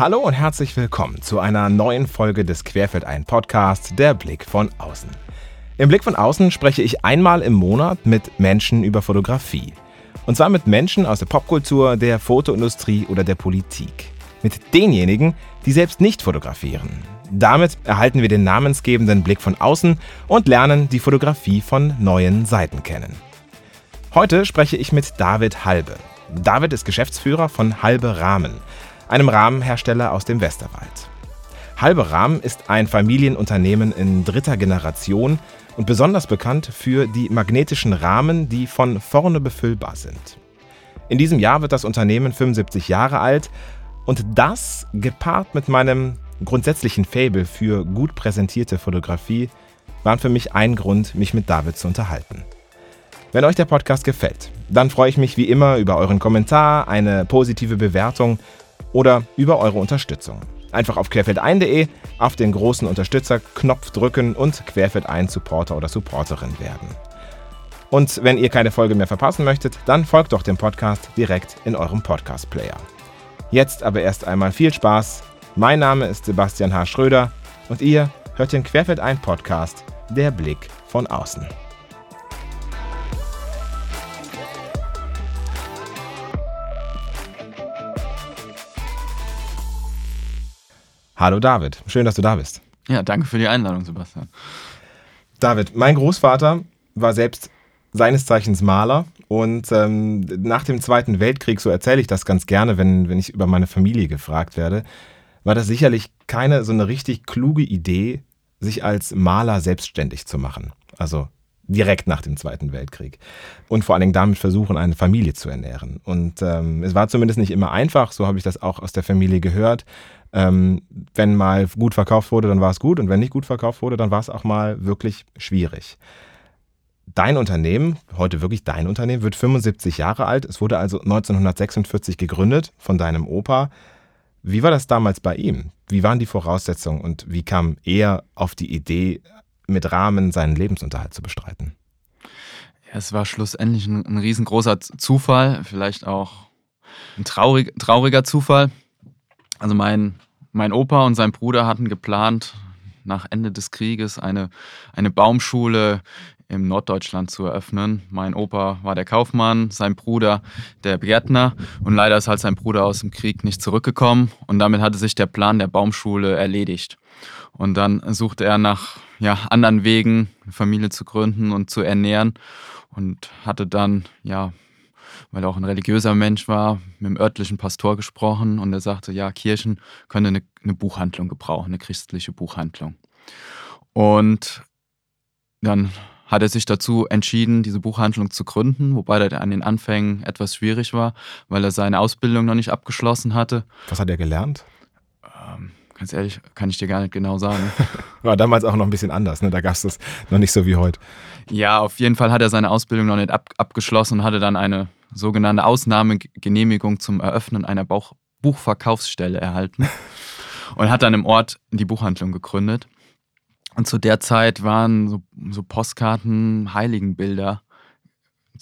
Hallo und herzlich willkommen zu einer neuen Folge des Querfeld ein Podcast, der Blick von außen. Im Blick von außen spreche ich einmal im Monat mit Menschen über Fotografie. Und zwar mit Menschen aus der Popkultur, der Fotoindustrie oder der Politik. Mit denjenigen, die selbst nicht fotografieren. Damit erhalten wir den namensgebenden Blick von außen und lernen die Fotografie von neuen Seiten kennen. Heute spreche ich mit David Halbe. David ist Geschäftsführer von Halbe Rahmen, einem Rahmenhersteller aus dem Westerwald. Halbe Rahmen ist ein Familienunternehmen in dritter Generation und besonders bekannt für die magnetischen Rahmen, die von vorne befüllbar sind. In diesem Jahr wird das Unternehmen 75 Jahre alt und das, gepaart mit meinem grundsätzlichen Fable für gut präsentierte Fotografie, waren für mich ein Grund, mich mit David zu unterhalten. Wenn euch der Podcast gefällt, dann freue ich mich wie immer über euren Kommentar, eine positive Bewertung oder über eure Unterstützung. Einfach auf querfeldein.de auf den großen Unterstützerknopf drücken und Querfeldein Supporter oder Supporterin werden. Und wenn ihr keine Folge mehr verpassen möchtet, dann folgt doch dem Podcast direkt in eurem Podcast-Player. Jetzt aber erst einmal viel Spaß. Mein Name ist Sebastian H. Schröder und ihr hört den Querfeldein Podcast, der Blick von außen. Hallo David, schön, dass du da bist. Ja, danke für die Einladung, Sebastian. David, mein Großvater war selbst seines Zeichens Maler und ähm, nach dem Zweiten Weltkrieg, so erzähle ich das ganz gerne, wenn, wenn ich über meine Familie gefragt werde, war das sicherlich keine so eine richtig kluge Idee, sich als Maler selbstständig zu machen. Also direkt nach dem Zweiten Weltkrieg. Und vor allen Dingen damit versuchen, eine Familie zu ernähren. Und ähm, es war zumindest nicht immer einfach, so habe ich das auch aus der Familie gehört. Ähm, wenn mal gut verkauft wurde, dann war es gut und wenn nicht gut verkauft wurde, dann war es auch mal wirklich schwierig. Dein Unternehmen, heute wirklich dein Unternehmen, wird 75 Jahre alt. Es wurde also 1946 gegründet von deinem Opa. Wie war das damals bei ihm? Wie waren die Voraussetzungen und wie kam er auf die Idee, mit Rahmen seinen Lebensunterhalt zu bestreiten? Ja, es war schlussendlich ein, ein riesengroßer Zufall, vielleicht auch ein traurig, trauriger Zufall. Also mein, mein Opa und sein Bruder hatten geplant, nach Ende des Krieges eine, eine Baumschule im Norddeutschland zu eröffnen. Mein Opa war der Kaufmann, sein Bruder der Gärtner und leider ist halt sein Bruder aus dem Krieg nicht zurückgekommen und damit hatte sich der Plan der Baumschule erledigt. Und dann suchte er nach ja, anderen Wegen, eine Familie zu gründen und zu ernähren und hatte dann ja weil er auch ein religiöser Mensch war, mit dem örtlichen Pastor gesprochen und er sagte, ja, Kirchen können eine, eine Buchhandlung gebrauchen, eine christliche Buchhandlung. Und dann hat er sich dazu entschieden, diese Buchhandlung zu gründen, wobei das an den Anfängen etwas schwierig war, weil er seine Ausbildung noch nicht abgeschlossen hatte. Was hat er gelernt? Ähm, ganz ehrlich, kann ich dir gar nicht genau sagen. War damals auch noch ein bisschen anders, ne? Da gab es das noch nicht so wie heute. Ja, auf jeden Fall hat er seine Ausbildung noch nicht ab abgeschlossen und hatte dann eine sogenannte Ausnahmegenehmigung zum Eröffnen einer Bauch Buchverkaufsstelle erhalten und hat dann im Ort die Buchhandlung gegründet. Und zu der Zeit waren so, so Postkarten, Heiligenbilder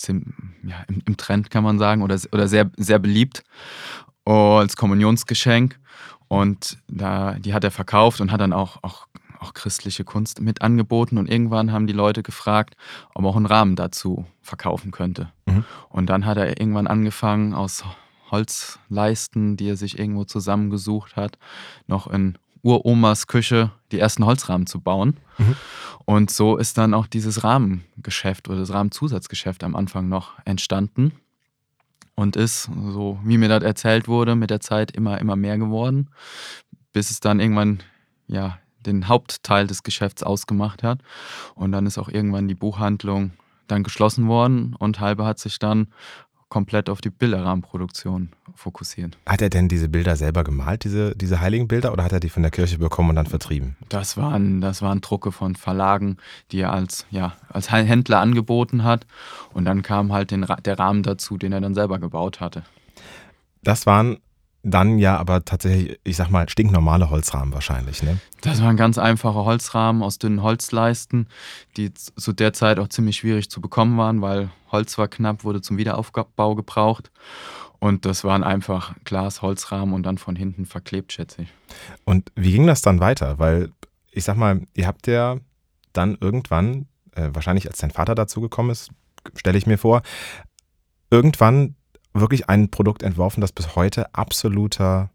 ja, im, im, Trend, kann man sagen, oder, oder sehr, sehr beliebt als Kommunionsgeschenk. Und da, die hat er verkauft und hat dann auch, auch, auch christliche Kunst mit angeboten. Und irgendwann haben die Leute gefragt, ob er auch einen Rahmen dazu verkaufen könnte. Mhm. Und dann hat er irgendwann angefangen, aus Holzleisten, die er sich irgendwo zusammengesucht hat, noch in Uromas Küche die ersten Holzrahmen zu bauen. Mhm. Und so ist dann auch dieses Rahmengeschäft oder das Rahmenzusatzgeschäft am Anfang noch entstanden und ist, so wie mir das erzählt wurde, mit der Zeit immer, immer mehr geworden, bis es dann irgendwann ja den Hauptteil des Geschäfts ausgemacht hat. Und dann ist auch irgendwann die Buchhandlung dann geschlossen worden und Halbe hat sich dann komplett auf die Bilderrahmenproduktion fokussiert. Hat er denn diese Bilder selber gemalt, diese, diese heiligen Bilder, oder hat er die von der Kirche bekommen und dann vertrieben? Das waren, das waren Drucke von Verlagen, die er als, ja, als Händler angeboten hat. Und dann kam halt den, der Rahmen dazu, den er dann selber gebaut hatte. Das waren dann ja aber tatsächlich, ich sag mal, stinknormale Holzrahmen wahrscheinlich, ne? Das waren ganz einfache Holzrahmen aus dünnen Holzleisten, die zu der Zeit auch ziemlich schwierig zu bekommen waren, weil Holz war knapp, wurde zum Wiederaufbau gebraucht. Und das waren einfach Glas, Holzrahmen und dann von hinten verklebt, schätze ich. Und wie ging das dann weiter? Weil ich sag mal, ihr habt ja dann irgendwann, äh, wahrscheinlich als dein Vater dazugekommen ist, stelle ich mir vor, irgendwann wirklich ein Produkt entworfen, das bis heute absoluter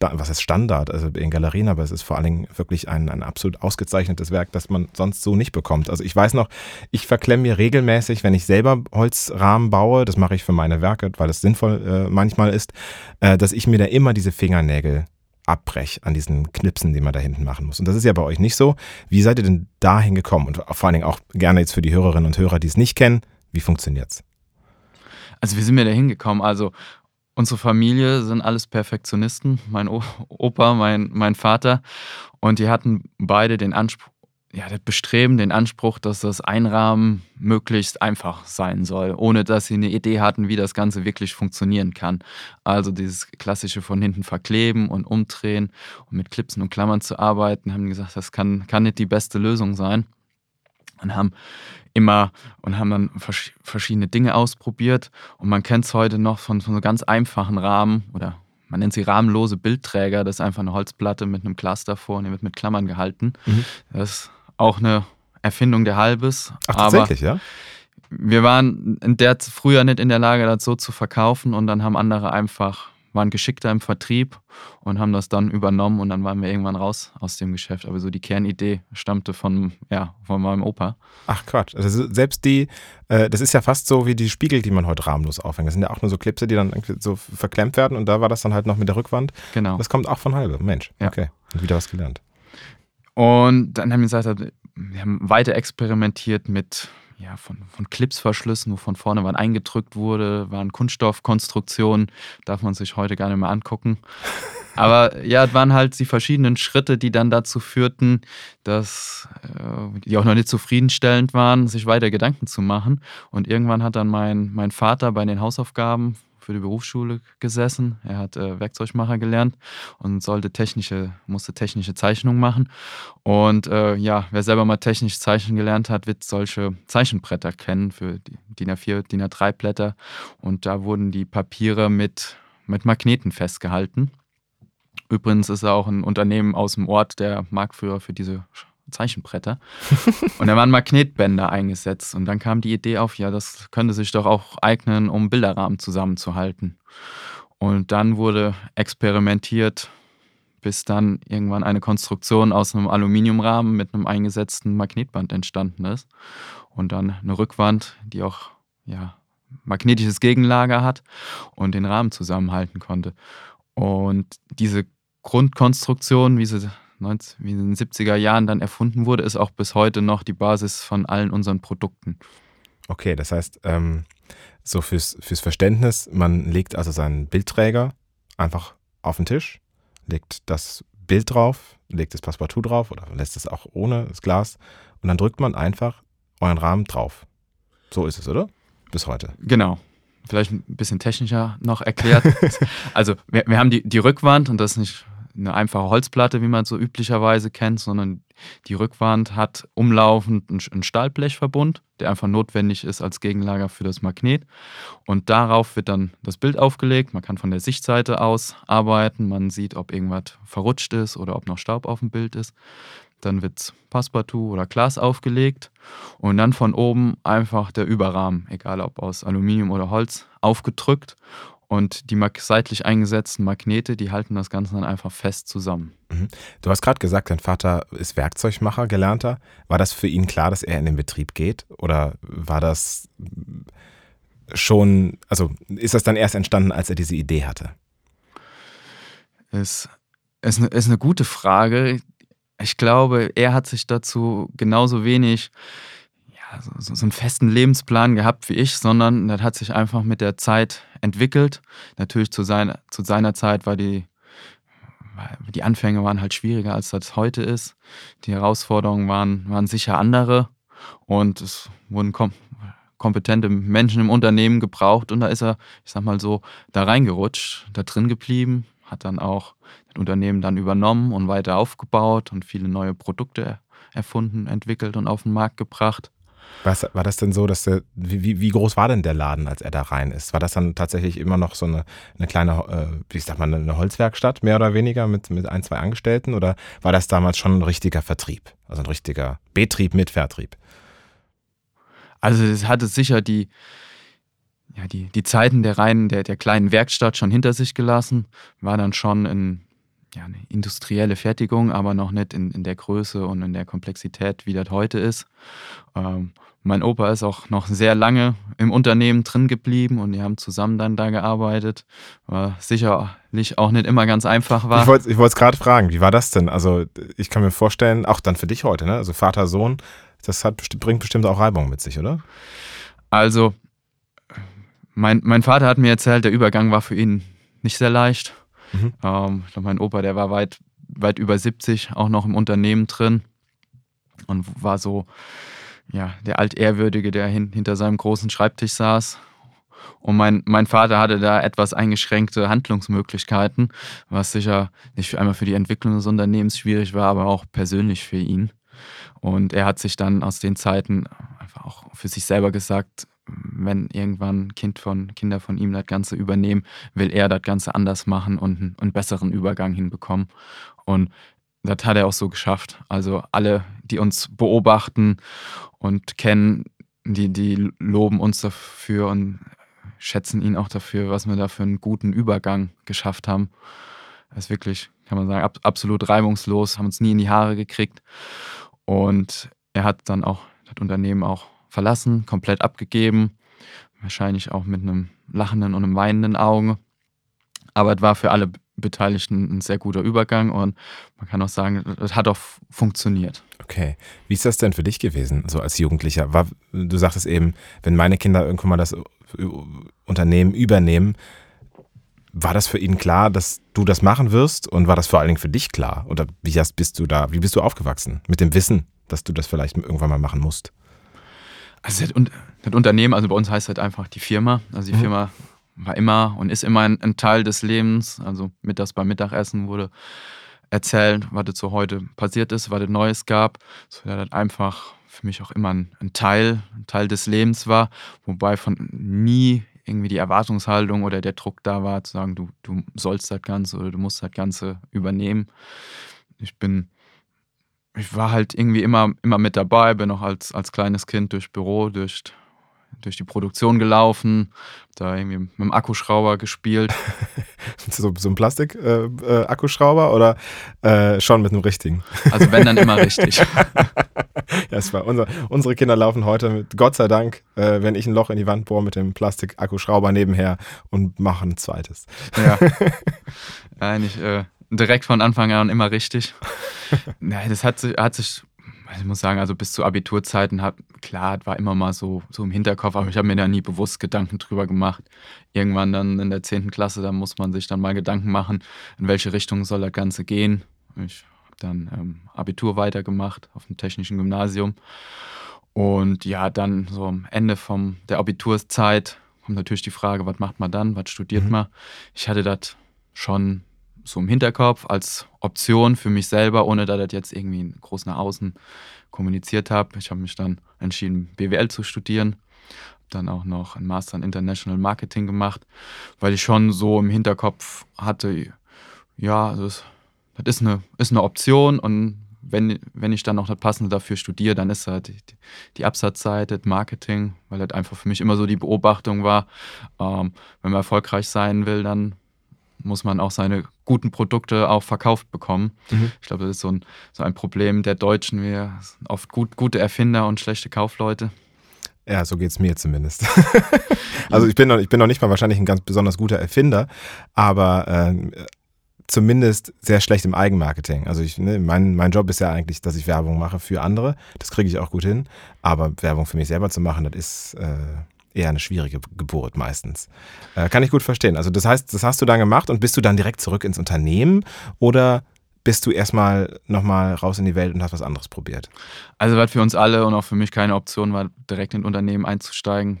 was ist Standard, also in Galerien, aber es ist vor allen Dingen wirklich ein, ein absolut ausgezeichnetes Werk, das man sonst so nicht bekommt. Also ich weiß noch, ich verklemme mir regelmäßig, wenn ich selber Holzrahmen baue, das mache ich für meine Werke, weil es sinnvoll äh, manchmal ist, äh, dass ich mir da immer diese Fingernägel abbreche an diesen Knipsen, die man da hinten machen muss. Und das ist ja bei euch nicht so. Wie seid ihr denn dahin gekommen? Und vor allen Dingen auch gerne jetzt für die Hörerinnen und Hörer, die es nicht kennen, wie funktioniert's? Also wir sind ja da hingekommen. Also Unsere Familie sind alles Perfektionisten, mein Opa, mein, mein Vater. Und die hatten beide den Anspruch, ja, das Bestreben, den Anspruch, dass das Einrahmen möglichst einfach sein soll, ohne dass sie eine Idee hatten, wie das Ganze wirklich funktionieren kann. Also dieses klassische von hinten verkleben und umdrehen und mit Clipsen und Klammern zu arbeiten, haben gesagt, das kann, kann nicht die beste Lösung sein. Und haben immer und haben dann verschiedene Dinge ausprobiert. Und man kennt es heute noch von, von so ganz einfachen Rahmen oder man nennt sie rahmenlose Bildträger. Das ist einfach eine Holzplatte mit einem Glas davor und die wird mit Klammern gehalten. Mhm. Das ist auch eine Erfindung der Halbes. Ach, tatsächlich, ja? Wir waren in der früher nicht in der Lage, das so zu verkaufen und dann haben andere einfach waren geschickter im Vertrieb und haben das dann übernommen und dann waren wir irgendwann raus aus dem Geschäft. Aber so die Kernidee stammte von, ja, von meinem Opa. Ach Quatsch. Also selbst die, äh, das ist ja fast so wie die Spiegel, die man heute rahmenlos aufhängt. Das sind ja auch nur so Klipse, die dann so verklemmt werden und da war das dann halt noch mit der Rückwand. Genau. Das kommt auch von halbe. Mensch. Ja. Okay. Und wieder was gelernt. Und dann haben wir gesagt, wir haben weiter experimentiert mit ja, von, von Clipsverschlüssen, wo von vorne was eingedrückt wurde, waren Kunststoffkonstruktionen, darf man sich heute gar nicht mehr angucken. Aber ja, es waren halt die verschiedenen Schritte, die dann dazu führten, dass äh, die auch noch nicht zufriedenstellend waren, sich weiter Gedanken zu machen. Und irgendwann hat dann mein, mein Vater bei den Hausaufgaben für die Berufsschule gesessen. Er hat äh, Werkzeugmacher gelernt und sollte technische, musste technische Zeichnungen machen. Und äh, ja, wer selber mal technisch zeichnen gelernt hat, wird solche Zeichenbretter kennen für die DIN A4, DIN A3 Blätter. Und da wurden die Papiere mit, mit Magneten festgehalten. Übrigens ist er auch ein Unternehmen aus dem Ort der Marktführer für diese Zeichenbretter. und da waren Magnetbänder eingesetzt. Und dann kam die Idee auf, ja, das könnte sich doch auch eignen, um Bilderrahmen zusammenzuhalten. Und dann wurde experimentiert, bis dann irgendwann eine Konstruktion aus einem Aluminiumrahmen mit einem eingesetzten Magnetband entstanden ist. Und dann eine Rückwand, die auch ja, magnetisches Gegenlager hat und den Rahmen zusammenhalten konnte. Und diese Grundkonstruktion, wie sie wie in den 70er Jahren dann erfunden wurde, ist auch bis heute noch die Basis von allen unseren Produkten. Okay, das heißt, ähm, so fürs, fürs Verständnis, man legt also seinen Bildträger einfach auf den Tisch, legt das Bild drauf, legt das Passepartout drauf oder lässt es auch ohne das Glas und dann drückt man einfach euren Rahmen drauf. So ist es, oder? Bis heute. Genau. Vielleicht ein bisschen technischer noch erklärt. also wir, wir haben die, die Rückwand und das ist nicht eine einfache Holzplatte, wie man es so üblicherweise kennt, sondern die Rückwand hat umlaufend einen Stahlblechverbund, der einfach notwendig ist als Gegenlager für das Magnet. Und darauf wird dann das Bild aufgelegt. Man kann von der Sichtseite aus arbeiten. Man sieht, ob irgendwas verrutscht ist oder ob noch Staub auf dem Bild ist. Dann wird Passepartout oder Glas aufgelegt und dann von oben einfach der Überrahmen, egal ob aus Aluminium oder Holz, aufgedrückt und die seitlich eingesetzten Magnete, die halten das Ganze dann einfach fest zusammen. Mhm. Du hast gerade gesagt, dein Vater ist Werkzeugmacher, gelernter. War das für ihn klar, dass er in den Betrieb geht? Oder war das schon, also ist das dann erst entstanden, als er diese Idee hatte? Es ist eine, ist eine gute Frage. Ich glaube, er hat sich dazu genauso wenig so, so einen festen Lebensplan gehabt wie ich, sondern das hat sich einfach mit der Zeit entwickelt. Natürlich zu seiner, zu seiner Zeit war die, die Anfänge waren halt schwieriger, als das heute ist. Die Herausforderungen waren, waren sicher andere und es wurden kom kompetente Menschen im Unternehmen gebraucht und da ist er, ich sag mal so, da reingerutscht, da drin geblieben, hat dann auch das Unternehmen dann übernommen und weiter aufgebaut und viele neue Produkte erfunden, entwickelt und auf den Markt gebracht. Was, war das denn so, dass der, wie, wie groß war denn der Laden, als er da rein ist? War das dann tatsächlich immer noch so eine, eine kleine, äh, wie sag mal, eine Holzwerkstatt, mehr oder weniger, mit, mit ein, zwei Angestellten? Oder war das damals schon ein richtiger Vertrieb? Also ein richtiger Betrieb mit Vertrieb? Also es hatte sicher die, ja, die, die Zeiten der reinen, der, der kleinen Werkstatt schon hinter sich gelassen, war dann schon in, ja, eine industrielle Fertigung, aber noch nicht in, in der Größe und in der Komplexität, wie das heute ist. Ähm, mein Opa ist auch noch sehr lange im Unternehmen drin geblieben und die haben zusammen dann da gearbeitet. Was sicherlich auch nicht immer ganz einfach war. Ich wollte es gerade fragen, wie war das denn? Also ich kann mir vorstellen, auch dann für dich heute, ne? Also Vater, Sohn, das hat, bringt bestimmt auch Reibung mit sich, oder? Also mein, mein Vater hat mir erzählt, der Übergang war für ihn nicht sehr leicht. Mhm. Ähm, ich glaube, mein Opa, der war weit, weit über 70, auch noch im Unternehmen drin und war so, ja, der Altehrwürdige, der hin, hinter seinem großen Schreibtisch saß. Und mein, mein Vater hatte da etwas eingeschränkte Handlungsmöglichkeiten, was sicher nicht einmal für die Entwicklung des Unternehmens schwierig war, aber auch persönlich für ihn. Und er hat sich dann aus den Zeiten einfach auch für sich selber gesagt, wenn irgendwann kind von, Kinder von ihm das Ganze übernehmen, will er das Ganze anders machen und einen, besseren Übergang hinbekommen. Und das hat er auch so geschafft. Also alle, die uns beobachten und kennen, die, die loben uns dafür und schätzen ihn auch dafür, was wir da für einen guten Übergang geschafft haben. Das ist wirklich, kann man sagen, ab, absolut reibungslos, haben uns nie in die Haare gekriegt. Und er hat dann auch das Unternehmen auch verlassen, komplett abgegeben. Wahrscheinlich auch mit einem lachenden und einem weinenden Auge. Aber es war für alle Beteiligten ein sehr guter Übergang und man kann auch sagen, es hat auch funktioniert. Okay. Wie ist das denn für dich gewesen, so als Jugendlicher? War, du sagtest eben, wenn meine Kinder irgendwann mal das Unternehmen übernehmen, war das für ihn klar, dass du das machen wirst? Und war das vor allen Dingen für dich klar? Oder wie hast, bist du da, wie bist du aufgewachsen? Mit dem Wissen, dass du das vielleicht irgendwann mal machen musst? Also das, das Unternehmen, also bei uns heißt halt einfach die Firma. Also die mhm. Firma war immer und ist immer ein, ein, Teil des Lebens. Also mittags beim Mittagessen wurde erzählt, was das so heute passiert ist, was es Neues gab. So dass das einfach für mich auch immer ein, ein, Teil, ein Teil des Lebens war, wobei von nie irgendwie die Erwartungshaltung oder der Druck da war, zu sagen, du, du sollst das Ganze oder du musst das Ganze übernehmen. Ich bin ich war halt irgendwie immer, immer mit dabei, bin auch als, als kleines Kind durchs Büro, durch, durch die Produktion gelaufen, da irgendwie mit dem Akkuschrauber gespielt. so, so ein Plastik-Akkuschrauber äh, äh, oder äh, schon mit einem richtigen? Also wenn, dann immer richtig. ja, es war unser, unsere Kinder laufen heute mit, Gott sei Dank, äh, wenn ich ein Loch in die Wand bohre mit dem Plastik-Akkuschrauber nebenher und mache ein zweites. Ja, eigentlich äh, direkt von Anfang an immer richtig. Nein, das hat, hat sich, ich muss sagen, also bis zu Abiturzeiten hat, klar, war immer mal so, so im Hinterkopf, aber ich habe mir da nie bewusst Gedanken drüber gemacht. Irgendwann dann in der 10. Klasse, da muss man sich dann mal Gedanken machen, in welche Richtung soll das Ganze gehen. Ich habe dann ähm, Abitur weitergemacht auf dem Technischen Gymnasium. Und ja, dann so am Ende vom, der Abiturszeit kommt natürlich die Frage, was macht man dann, was studiert mhm. man. Ich hatte das schon so im Hinterkopf als Option für mich selber, ohne dass das jetzt irgendwie groß nach außen kommuniziert habe. Ich habe mich dann entschieden, BWL zu studieren. Dann auch noch einen Master in International Marketing gemacht, weil ich schon so im Hinterkopf hatte, ja, das, das ist, eine, ist eine Option und wenn, wenn ich dann noch das Passende dafür studiere, dann ist halt die, die Absatzseite, das Marketing, weil das einfach für mich immer so die Beobachtung war, ähm, wenn man erfolgreich sein will, dann muss man auch seine guten Produkte auch verkauft bekommen. Mhm. Ich glaube, das ist so ein, so ein Problem der Deutschen. Wir sind oft gut, gute Erfinder und schlechte Kaufleute. Ja, so geht es mir zumindest. also ich bin, noch, ich bin noch nicht mal wahrscheinlich ein ganz besonders guter Erfinder, aber äh, zumindest sehr schlecht im Eigenmarketing. Also ich, ne, mein, mein Job ist ja eigentlich, dass ich Werbung mache für andere. Das kriege ich auch gut hin. Aber Werbung für mich selber zu machen, das ist... Äh, eher eine schwierige Geburt meistens. Äh, kann ich gut verstehen. Also das heißt, das hast du dann gemacht und bist du dann direkt zurück ins Unternehmen oder bist du erstmal nochmal raus in die Welt und hast was anderes probiert? Also was für uns alle und auch für mich keine Option war, direkt in ein Unternehmen einzusteigen.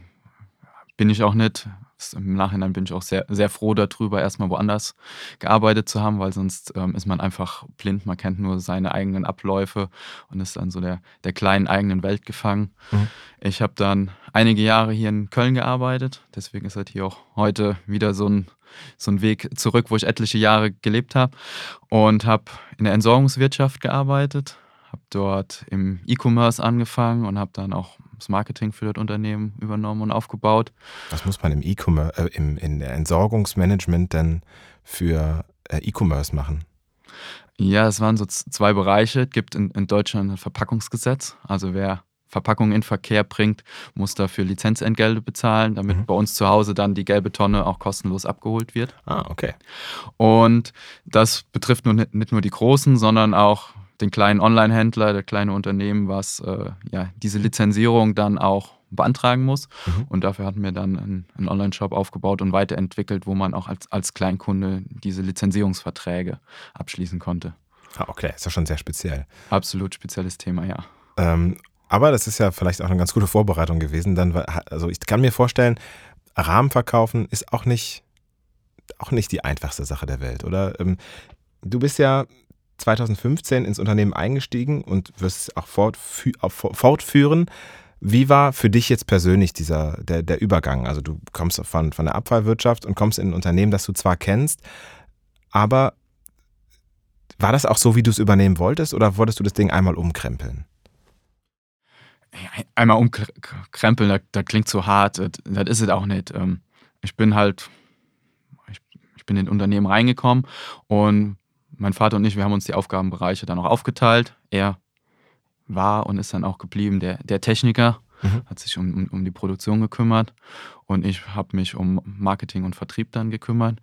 Bin ich auch nicht. Im Nachhinein bin ich auch sehr, sehr froh darüber, erstmal woanders gearbeitet zu haben, weil sonst ähm, ist man einfach blind. Man kennt nur seine eigenen Abläufe und ist dann so der, der kleinen eigenen Welt gefangen. Mhm. Ich habe dann einige Jahre hier in Köln gearbeitet. Deswegen ist halt hier auch heute wieder so ein, so ein Weg zurück, wo ich etliche Jahre gelebt habe. Und habe in der Entsorgungswirtschaft gearbeitet, habe dort im E-Commerce angefangen und habe dann auch das Marketing für das Unternehmen übernommen und aufgebaut. Was muss man im E-Commerce, äh, im, in der Entsorgungsmanagement denn für äh, E-Commerce machen? Ja, es waren so zwei Bereiche. Es gibt in, in Deutschland ein Verpackungsgesetz. Also wer Verpackungen in Verkehr bringt, muss dafür Lizenzentgelte bezahlen, damit mhm. bei uns zu Hause dann die gelbe Tonne auch kostenlos abgeholt wird. Ah, okay. Und das betrifft nur, nicht nur die Großen, sondern auch den kleinen Online-Händler, der kleine Unternehmen, was äh, ja, diese Lizenzierung dann auch beantragen muss. Mhm. Und dafür hatten wir dann einen, einen Online-Shop aufgebaut und weiterentwickelt, wo man auch als, als Kleinkunde diese Lizenzierungsverträge abschließen konnte. Ah, okay, ist ja schon sehr speziell. Absolut spezielles Thema, ja. Ähm, aber das ist ja vielleicht auch eine ganz gute Vorbereitung gewesen. Dann, also ich kann mir vorstellen, Rahmen verkaufen ist auch nicht, auch nicht die einfachste Sache der Welt, oder? Ähm, du bist ja 2015 ins Unternehmen eingestiegen und wirst es auch fortführen. Wie war für dich jetzt persönlich dieser, der, der Übergang? Also du kommst von, von der Abfallwirtschaft und kommst in ein Unternehmen, das du zwar kennst, aber war das auch so, wie du es übernehmen wolltest oder wolltest du das Ding einmal umkrempeln? Einmal umkrempeln, das, das klingt so hart, das, das ist es auch nicht. Ähm, ich bin halt, ich, ich bin in ein Unternehmen reingekommen und mein Vater und ich, wir haben uns die Aufgabenbereiche dann auch aufgeteilt. Er war und ist dann auch geblieben der, der Techniker, mhm. hat sich um, um, um, die Produktion gekümmert und ich habe mich um Marketing und Vertrieb dann gekümmert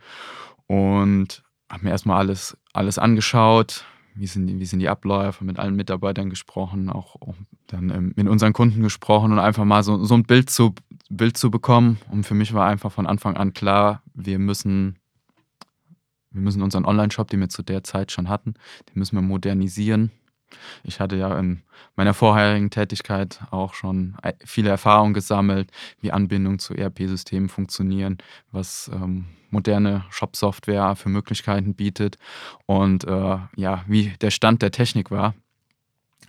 und habe mir erstmal alles, alles angeschaut, wie sind, die, wie sind die Abläufe, mit allen Mitarbeitern gesprochen, auch, auch dann ähm, mit unseren Kunden gesprochen und einfach mal so, so ein Bild zu, Bild zu bekommen. Und für mich war einfach von Anfang an klar, wir müssen wir müssen unseren Online-Shop, den wir zu der Zeit schon hatten, den müssen wir modernisieren. Ich hatte ja in meiner vorherigen Tätigkeit auch schon viele Erfahrungen gesammelt, wie Anbindungen zu ERP-Systemen funktionieren, was ähm, moderne Shop-Software für Möglichkeiten bietet und äh, ja, wie der Stand der Technik war.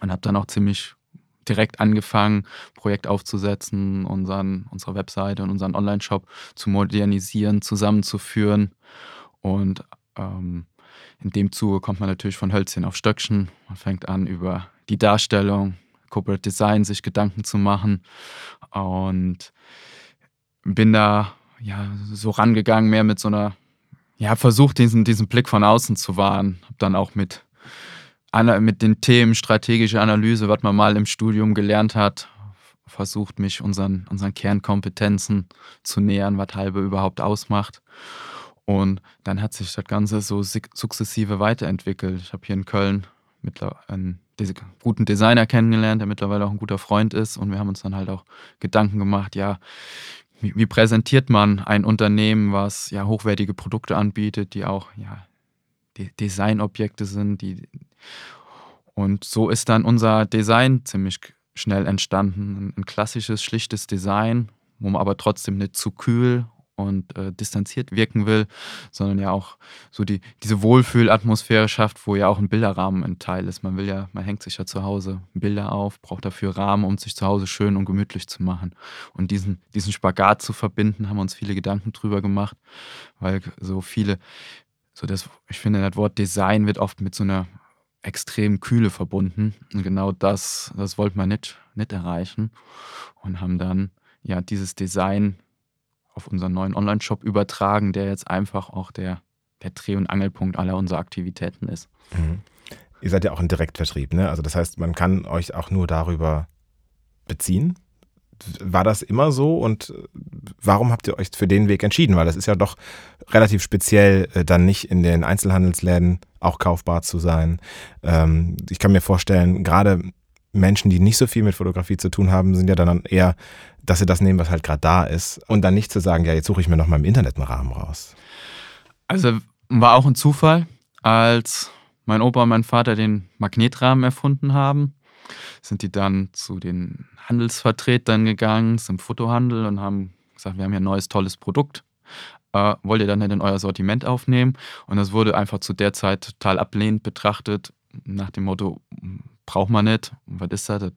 Und habe dann auch ziemlich direkt angefangen, Projekt aufzusetzen, unseren, unsere Webseite und unseren Online-Shop zu modernisieren, zusammenzuführen und ähm, in dem Zuge kommt man natürlich von Hölzchen auf Stöckchen. Man fängt an, über die Darstellung, Corporate Design sich Gedanken zu machen und bin da ja so rangegangen, mehr mit so einer, ja, versucht, diesen, diesen Blick von außen zu wahren. Hab dann auch mit, mit den Themen strategische Analyse, was man mal im Studium gelernt hat, versucht, mich unseren, unseren Kernkompetenzen zu nähern, was halbe überhaupt ausmacht. Und dann hat sich das Ganze so sukzessive weiterentwickelt. Ich habe hier in Köln einen guten Designer kennengelernt, der mittlerweile auch ein guter Freund ist. Und wir haben uns dann halt auch Gedanken gemacht, ja, wie, präsentiert man ein Unternehmen, was ja hochwertige Produkte anbietet, die auch ja, De Designobjekte sind. Die, und so ist dann unser Design ziemlich schnell entstanden. Ein klassisches, schlichtes Design, wo man aber trotzdem nicht zu kühl und äh, distanziert wirken will, sondern ja auch so die, diese Wohlfühlatmosphäre schafft, wo ja auch ein Bilderrahmen ein Teil ist. Man will ja, man hängt sich ja zu Hause Bilder auf, braucht dafür Rahmen, um sich zu Hause schön und gemütlich zu machen. Und diesen, diesen Spagat zu verbinden, haben wir uns viele Gedanken drüber gemacht, weil so viele, so das, ich finde, das Wort Design wird oft mit so einer extremen Kühle verbunden. Und genau das, das wollten wir nicht, nicht erreichen und haben dann ja dieses Design auf unseren neuen Online-Shop übertragen, der jetzt einfach auch der, der Dreh- und Angelpunkt aller unserer Aktivitäten ist. Mhm. Ihr seid ja auch ein Direktvertrieb, ne? Also das heißt, man kann euch auch nur darüber beziehen. War das immer so und warum habt ihr euch für den Weg entschieden? Weil das ist ja doch relativ speziell, äh, dann nicht in den Einzelhandelsläden auch kaufbar zu sein. Ähm, ich kann mir vorstellen, gerade Menschen, die nicht so viel mit Fotografie zu tun haben, sind ja dann eher, dass sie das nehmen, was halt gerade da ist und dann nicht zu sagen, ja, jetzt suche ich mir noch mal im Internet einen Rahmen raus. Also war auch ein Zufall, als mein Opa und mein Vater den Magnetrahmen erfunden haben, sind die dann zu den Handelsvertretern gegangen, zum Fotohandel und haben gesagt, wir haben hier ein neues, tolles Produkt. äh, wollt ihr dann nicht in euer Sortiment aufnehmen? Und das wurde einfach zu der Zeit total ablehnend betrachtet, nach dem Motto, braucht man nicht, was ist das? das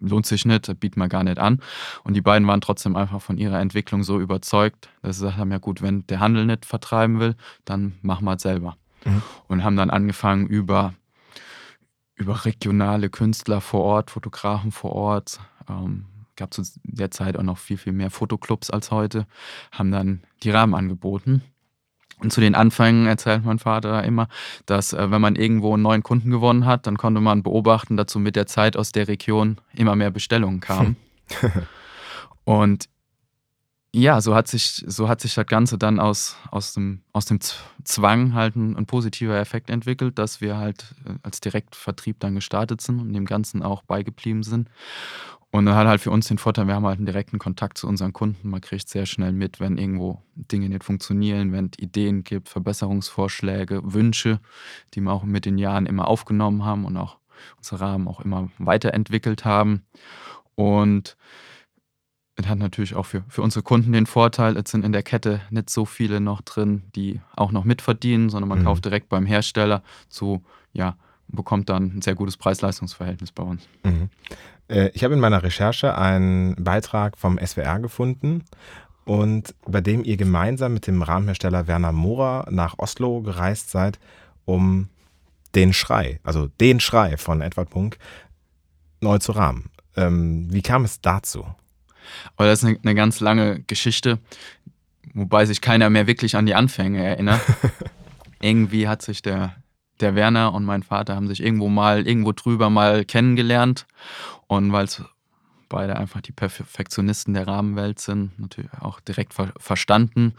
lohnt sich nicht, das bietet man gar nicht an. Und die beiden waren trotzdem einfach von ihrer Entwicklung so überzeugt, dass sie gesagt haben, ja gut, wenn der Handel nicht vertreiben will, dann machen wir es selber. Mhm. Und haben dann angefangen über, über regionale Künstler vor Ort, Fotografen vor Ort, ähm, gab zu der Zeit auch noch viel, viel mehr Fotoclubs als heute, haben dann die Rahmen angeboten. Und zu den Anfängen erzählt mein Vater immer, dass äh, wenn man irgendwo einen neuen Kunden gewonnen hat, dann konnte man beobachten, dass so mit der Zeit aus der Region immer mehr Bestellungen kamen. und ja, so hat sich, so hat sich das Ganze dann aus, aus, dem, aus dem Zwang halt ein, ein positiver Effekt entwickelt, dass wir halt äh, als Direktvertrieb dann gestartet sind und dem Ganzen auch beigeblieben sind. Und dann hat halt für uns den Vorteil, wir haben halt einen direkten Kontakt zu unseren Kunden. Man kriegt sehr schnell mit, wenn irgendwo Dinge nicht funktionieren, wenn es Ideen gibt, Verbesserungsvorschläge, Wünsche, die wir auch mit den Jahren immer aufgenommen haben und auch unsere Rahmen auch immer weiterentwickelt haben. Und es hat natürlich auch für, für unsere Kunden den Vorteil, es sind in der Kette nicht so viele noch drin, die auch noch mitverdienen, sondern man mhm. kauft direkt beim Hersteller zu, ja, bekommt dann ein sehr gutes Preis-Leistungs-Verhältnis bei uns. Mhm. Äh, ich habe in meiner Recherche einen Beitrag vom SWR gefunden und bei dem ihr gemeinsam mit dem Rahmenhersteller Werner Mohrer nach Oslo gereist seid, um den Schrei, also den Schrei von Edward Punk, neu zu rahmen. Ähm, wie kam es dazu? Aber das ist eine, eine ganz lange Geschichte, wobei sich keiner mehr wirklich an die Anfänge erinnert. Irgendwie hat sich der, der Werner und mein Vater haben sich irgendwo mal, irgendwo drüber mal kennengelernt. Und weil es beide einfach die Perfektionisten der Rahmenwelt sind, natürlich auch direkt ver verstanden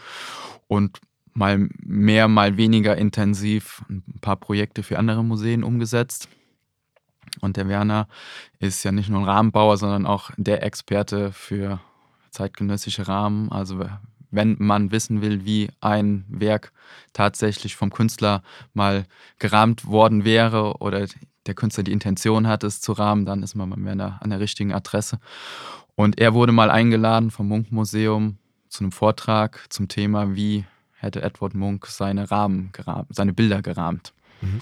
und mal mehr, mal weniger intensiv ein paar Projekte für andere Museen umgesetzt. Und der Werner ist ja nicht nur ein Rahmenbauer, sondern auch der Experte für zeitgenössische Rahmen. Also wenn man wissen will, wie ein Werk tatsächlich vom Künstler mal gerahmt worden wäre oder der Künstler die Intention hat, es zu rahmen, dann ist man beim Werner an der richtigen Adresse. Und er wurde mal eingeladen vom Munk-Museum zu einem Vortrag zum Thema, wie hätte Edward Munk seine Rahmen gerahmt, seine Bilder gerahmt. Mhm.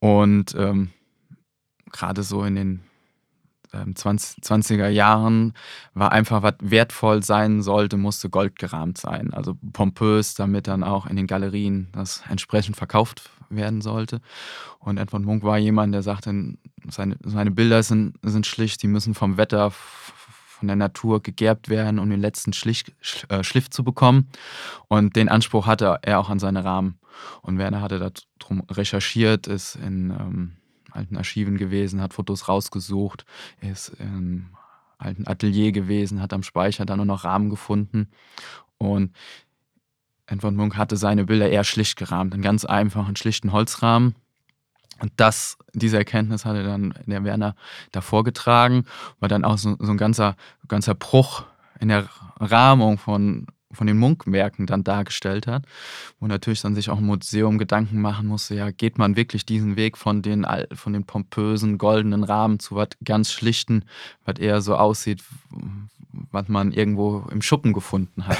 Und ähm, gerade so in den 20, 20er Jahren war einfach, was wertvoll sein sollte, musste Gold gerahmt sein. Also pompös, damit dann auch in den Galerien das entsprechend verkauft werden sollte. Und Edward Munk war jemand, der sagte, seine, seine Bilder sind, sind schlicht, die müssen vom Wetter, von der Natur gegerbt werden, um den letzten Schliff, äh, Schliff zu bekommen. Und den Anspruch hatte er auch an seine Rahmen. Und Werner hatte darum recherchiert, ist in ähm, alten Archiven gewesen, hat Fotos rausgesucht, ist im alten Atelier gewesen, hat am Speicher dann nur noch Rahmen gefunden. Und Edward Munk hatte seine Bilder eher schlicht gerahmt, einen ganz einfachen, schlichten Holzrahmen. Und das, diese Erkenntnis hatte dann der Werner davor getragen, war dann auch so, so ein ganzer, ganzer Bruch in der Rahmung von von den Munkwerken dann dargestellt hat, wo natürlich dann sich auch ein Museum Gedanken machen musste, ja, geht man wirklich diesen Weg von den, von den pompösen, goldenen Rahmen zu was ganz schlichten, was eher so aussieht, was man irgendwo im Schuppen gefunden hat.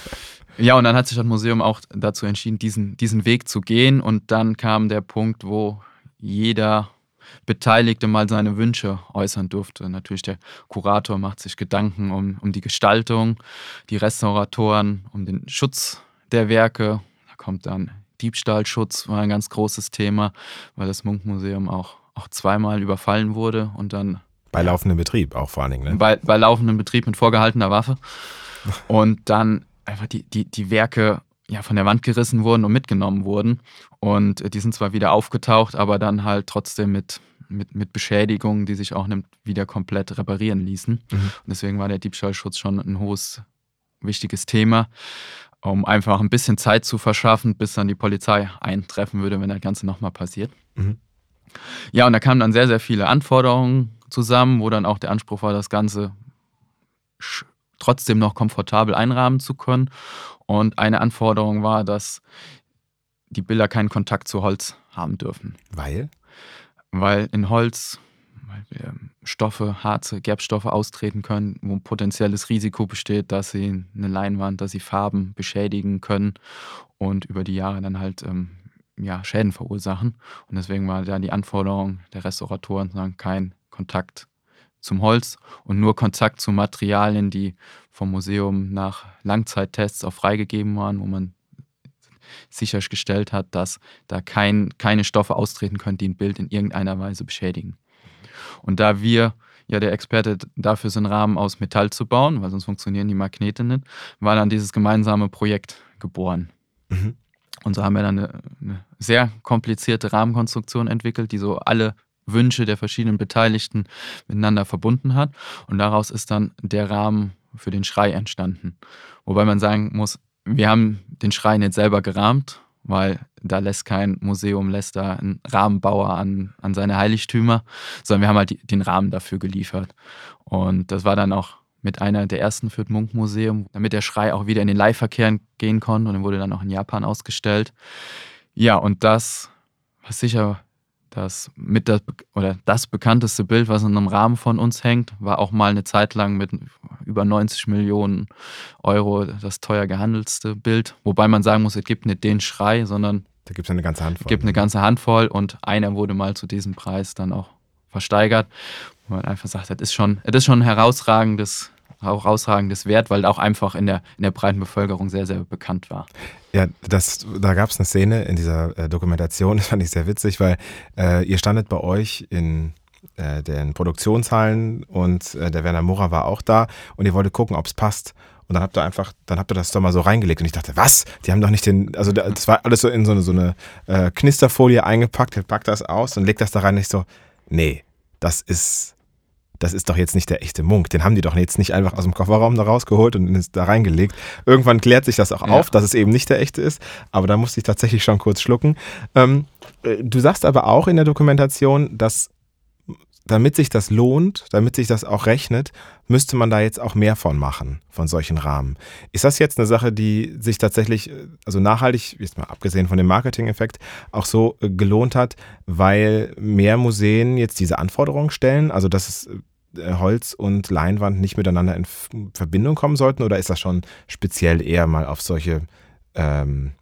ja, und dann hat sich das Museum auch dazu entschieden, diesen, diesen Weg zu gehen und dann kam der Punkt, wo jeder Beteiligte mal seine Wünsche äußern durfte. Natürlich der Kurator macht sich Gedanken um, um die Gestaltung, die Restauratoren um den Schutz der Werke. Da kommt dann Diebstahlschutz, war ein ganz großes Thema, weil das Munkmuseum auch, auch zweimal überfallen wurde und dann. Bei laufendem Betrieb auch vor allen Dingen, ne? Bei, bei laufendem Betrieb mit vorgehaltener Waffe. Und dann einfach die, die, die Werke ja, von der Wand gerissen wurden und mitgenommen wurden. Und äh, die sind zwar wieder aufgetaucht, aber dann halt trotzdem mit, mit, mit Beschädigungen, die sich auch nicht wieder komplett reparieren ließen. Mhm. Und deswegen war der Diebstahlschutz schon ein hohes, wichtiges Thema, um einfach ein bisschen Zeit zu verschaffen, bis dann die Polizei eintreffen würde, wenn das Ganze nochmal passiert. Mhm. Ja, und da kamen dann sehr, sehr viele Anforderungen zusammen, wo dann auch der Anspruch war, das Ganze trotzdem noch komfortabel einrahmen zu können. Und eine Anforderung war, dass die Bilder keinen Kontakt zu Holz haben dürfen. Weil? Weil in Holz weil Stoffe, Harze, Gerbstoffe austreten können, wo ein potenzielles Risiko besteht, dass sie eine Leinwand, dass sie Farben beschädigen können und über die Jahre dann halt ähm, ja, Schäden verursachen. Und deswegen war da die Anforderung der Restauratoren, sagen, kein Kontakt zum Holz und nur Kontakt zu Materialien, die vom Museum nach Langzeittests auch freigegeben waren, wo man sichergestellt hat, dass da kein, keine Stoffe austreten können, die ein Bild in irgendeiner Weise beschädigen. Und da wir ja der Experte dafür sind, Rahmen aus Metall zu bauen, weil sonst funktionieren die Magnete nicht, war dann dieses gemeinsame Projekt geboren. Mhm. Und so haben wir dann eine, eine sehr komplizierte Rahmenkonstruktion entwickelt, die so alle Wünsche der verschiedenen Beteiligten miteinander verbunden hat. Und daraus ist dann der Rahmen für den Schrei entstanden. Wobei man sagen muss, wir haben den Schrei nicht selber gerahmt, weil da lässt kein Museum, lässt da einen Rahmenbauer an, an seine Heiligtümer, sondern wir haben halt den Rahmen dafür geliefert. Und das war dann auch mit einer der ersten für das Munk-Museum, damit der Schrei auch wieder in den Leihverkehr gehen konnte und dann wurde dann auch in Japan ausgestellt. Ja, und das war sicher das mit das, oder das bekannteste Bild, was in einem Rahmen von uns hängt, war auch mal eine Zeit lang mit über 90 Millionen Euro das teuer gehandelste Bild. Wobei man sagen muss, es gibt nicht den Schrei, sondern da gibt es eine ganze Handvoll. Es gibt eine ganze Handvoll und einer wurde mal zu diesem Preis dann auch versteigert. Wo man einfach sagt, das ist schon, das ist schon ein herausragendes herausragendes Wert, weil auch einfach in der, in der breiten Bevölkerung sehr, sehr bekannt war. Ja, das, da gab es eine Szene in dieser äh, Dokumentation, das fand ich sehr witzig, weil äh, ihr standet bei euch in äh, den Produktionshallen und äh, der Werner Mora war auch da und ihr wolltet gucken, ob es passt. Und dann habt ihr einfach, dann habt ihr das doch mal so reingelegt. Und ich dachte, was? Die haben doch nicht den, also das war alles so in so eine, so eine äh, Knisterfolie eingepackt, ihr packt das aus und legt das da rein. Und ich so, nee, das ist, das ist doch jetzt nicht der echte Munk. Den haben die doch jetzt nicht einfach aus dem Kofferraum da rausgeholt und da reingelegt. Irgendwann klärt sich das auch ja. auf, dass es eben nicht der echte ist. Aber da musste ich tatsächlich schon kurz schlucken. Ähm, äh, du sagst aber auch in der Dokumentation, dass damit sich das lohnt, damit sich das auch rechnet, müsste man da jetzt auch mehr von machen, von solchen Rahmen. Ist das jetzt eine Sache, die sich tatsächlich, also nachhaltig, jetzt mal abgesehen von dem Marketing-Effekt, auch so äh, gelohnt hat, weil mehr Museen jetzt diese Anforderungen stellen? Also, dass es äh, Holz und Leinwand nicht miteinander in Verbindung kommen sollten? Oder ist das schon speziell eher mal auf solche, ähm,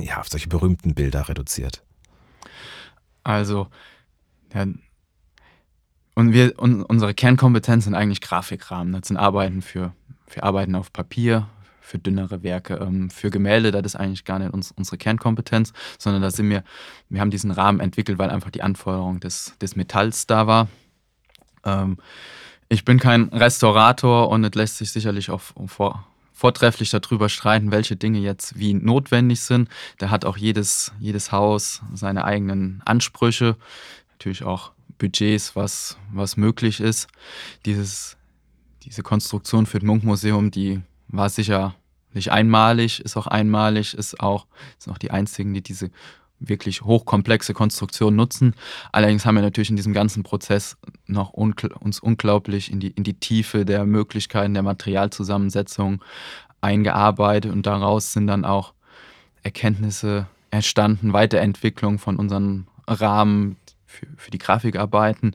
ja, auf solche berühmten Bilder reduziert? Also, ja, und wir, und unsere Kernkompetenz sind eigentlich Grafikrahmen. Das sind Arbeiten für, für Arbeiten auf Papier, für dünnere Werke, ähm, für Gemälde, das ist eigentlich gar nicht uns, unsere Kernkompetenz, sondern da sind wir, wir haben diesen Rahmen entwickelt, weil einfach die Anforderung des, des Metalls da war. Ähm, ich bin kein Restaurator und es lässt sich sicherlich auch vor, vortrefflich darüber streiten, welche Dinge jetzt wie notwendig sind. Da hat auch jedes, jedes Haus seine eigenen Ansprüche, natürlich auch Budgets, was, was möglich ist. Dieses, diese Konstruktion für das Munkmuseum, die war sicher nicht einmalig, ist auch einmalig, ist auch, sind auch die einzigen, die diese wirklich hochkomplexe Konstruktion nutzen. Allerdings haben wir natürlich in diesem ganzen Prozess noch unkl uns unglaublich in die, in die Tiefe der Möglichkeiten der Materialzusammensetzung eingearbeitet und daraus sind dann auch Erkenntnisse entstanden, Weiterentwicklung von unseren Rahmen, für, für die Grafikarbeiten,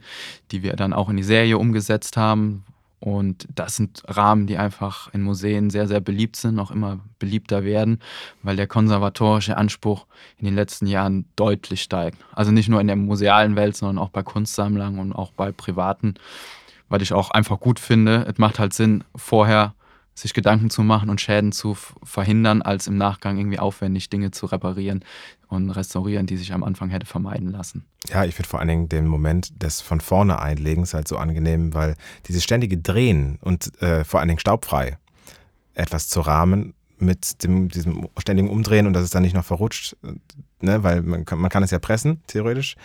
die wir dann auch in die Serie umgesetzt haben. Und das sind Rahmen, die einfach in Museen sehr, sehr beliebt sind, auch immer beliebter werden, weil der konservatorische Anspruch in den letzten Jahren deutlich steigt. Also nicht nur in der musealen Welt, sondern auch bei Kunstsammlern und auch bei Privaten, weil ich auch einfach gut finde. Es macht halt Sinn, vorher sich Gedanken zu machen und Schäden zu verhindern, als im Nachgang irgendwie aufwendig Dinge zu reparieren und restaurieren, die sich am Anfang hätte vermeiden lassen. Ja, ich finde vor allen Dingen den Moment des von vorne Einlegens halt so angenehm, weil dieses ständige Drehen und äh, vor allen Dingen staubfrei etwas zu rahmen mit dem, diesem ständigen Umdrehen und dass es dann nicht noch verrutscht, ne? weil man kann, man kann es ja pressen, theoretisch.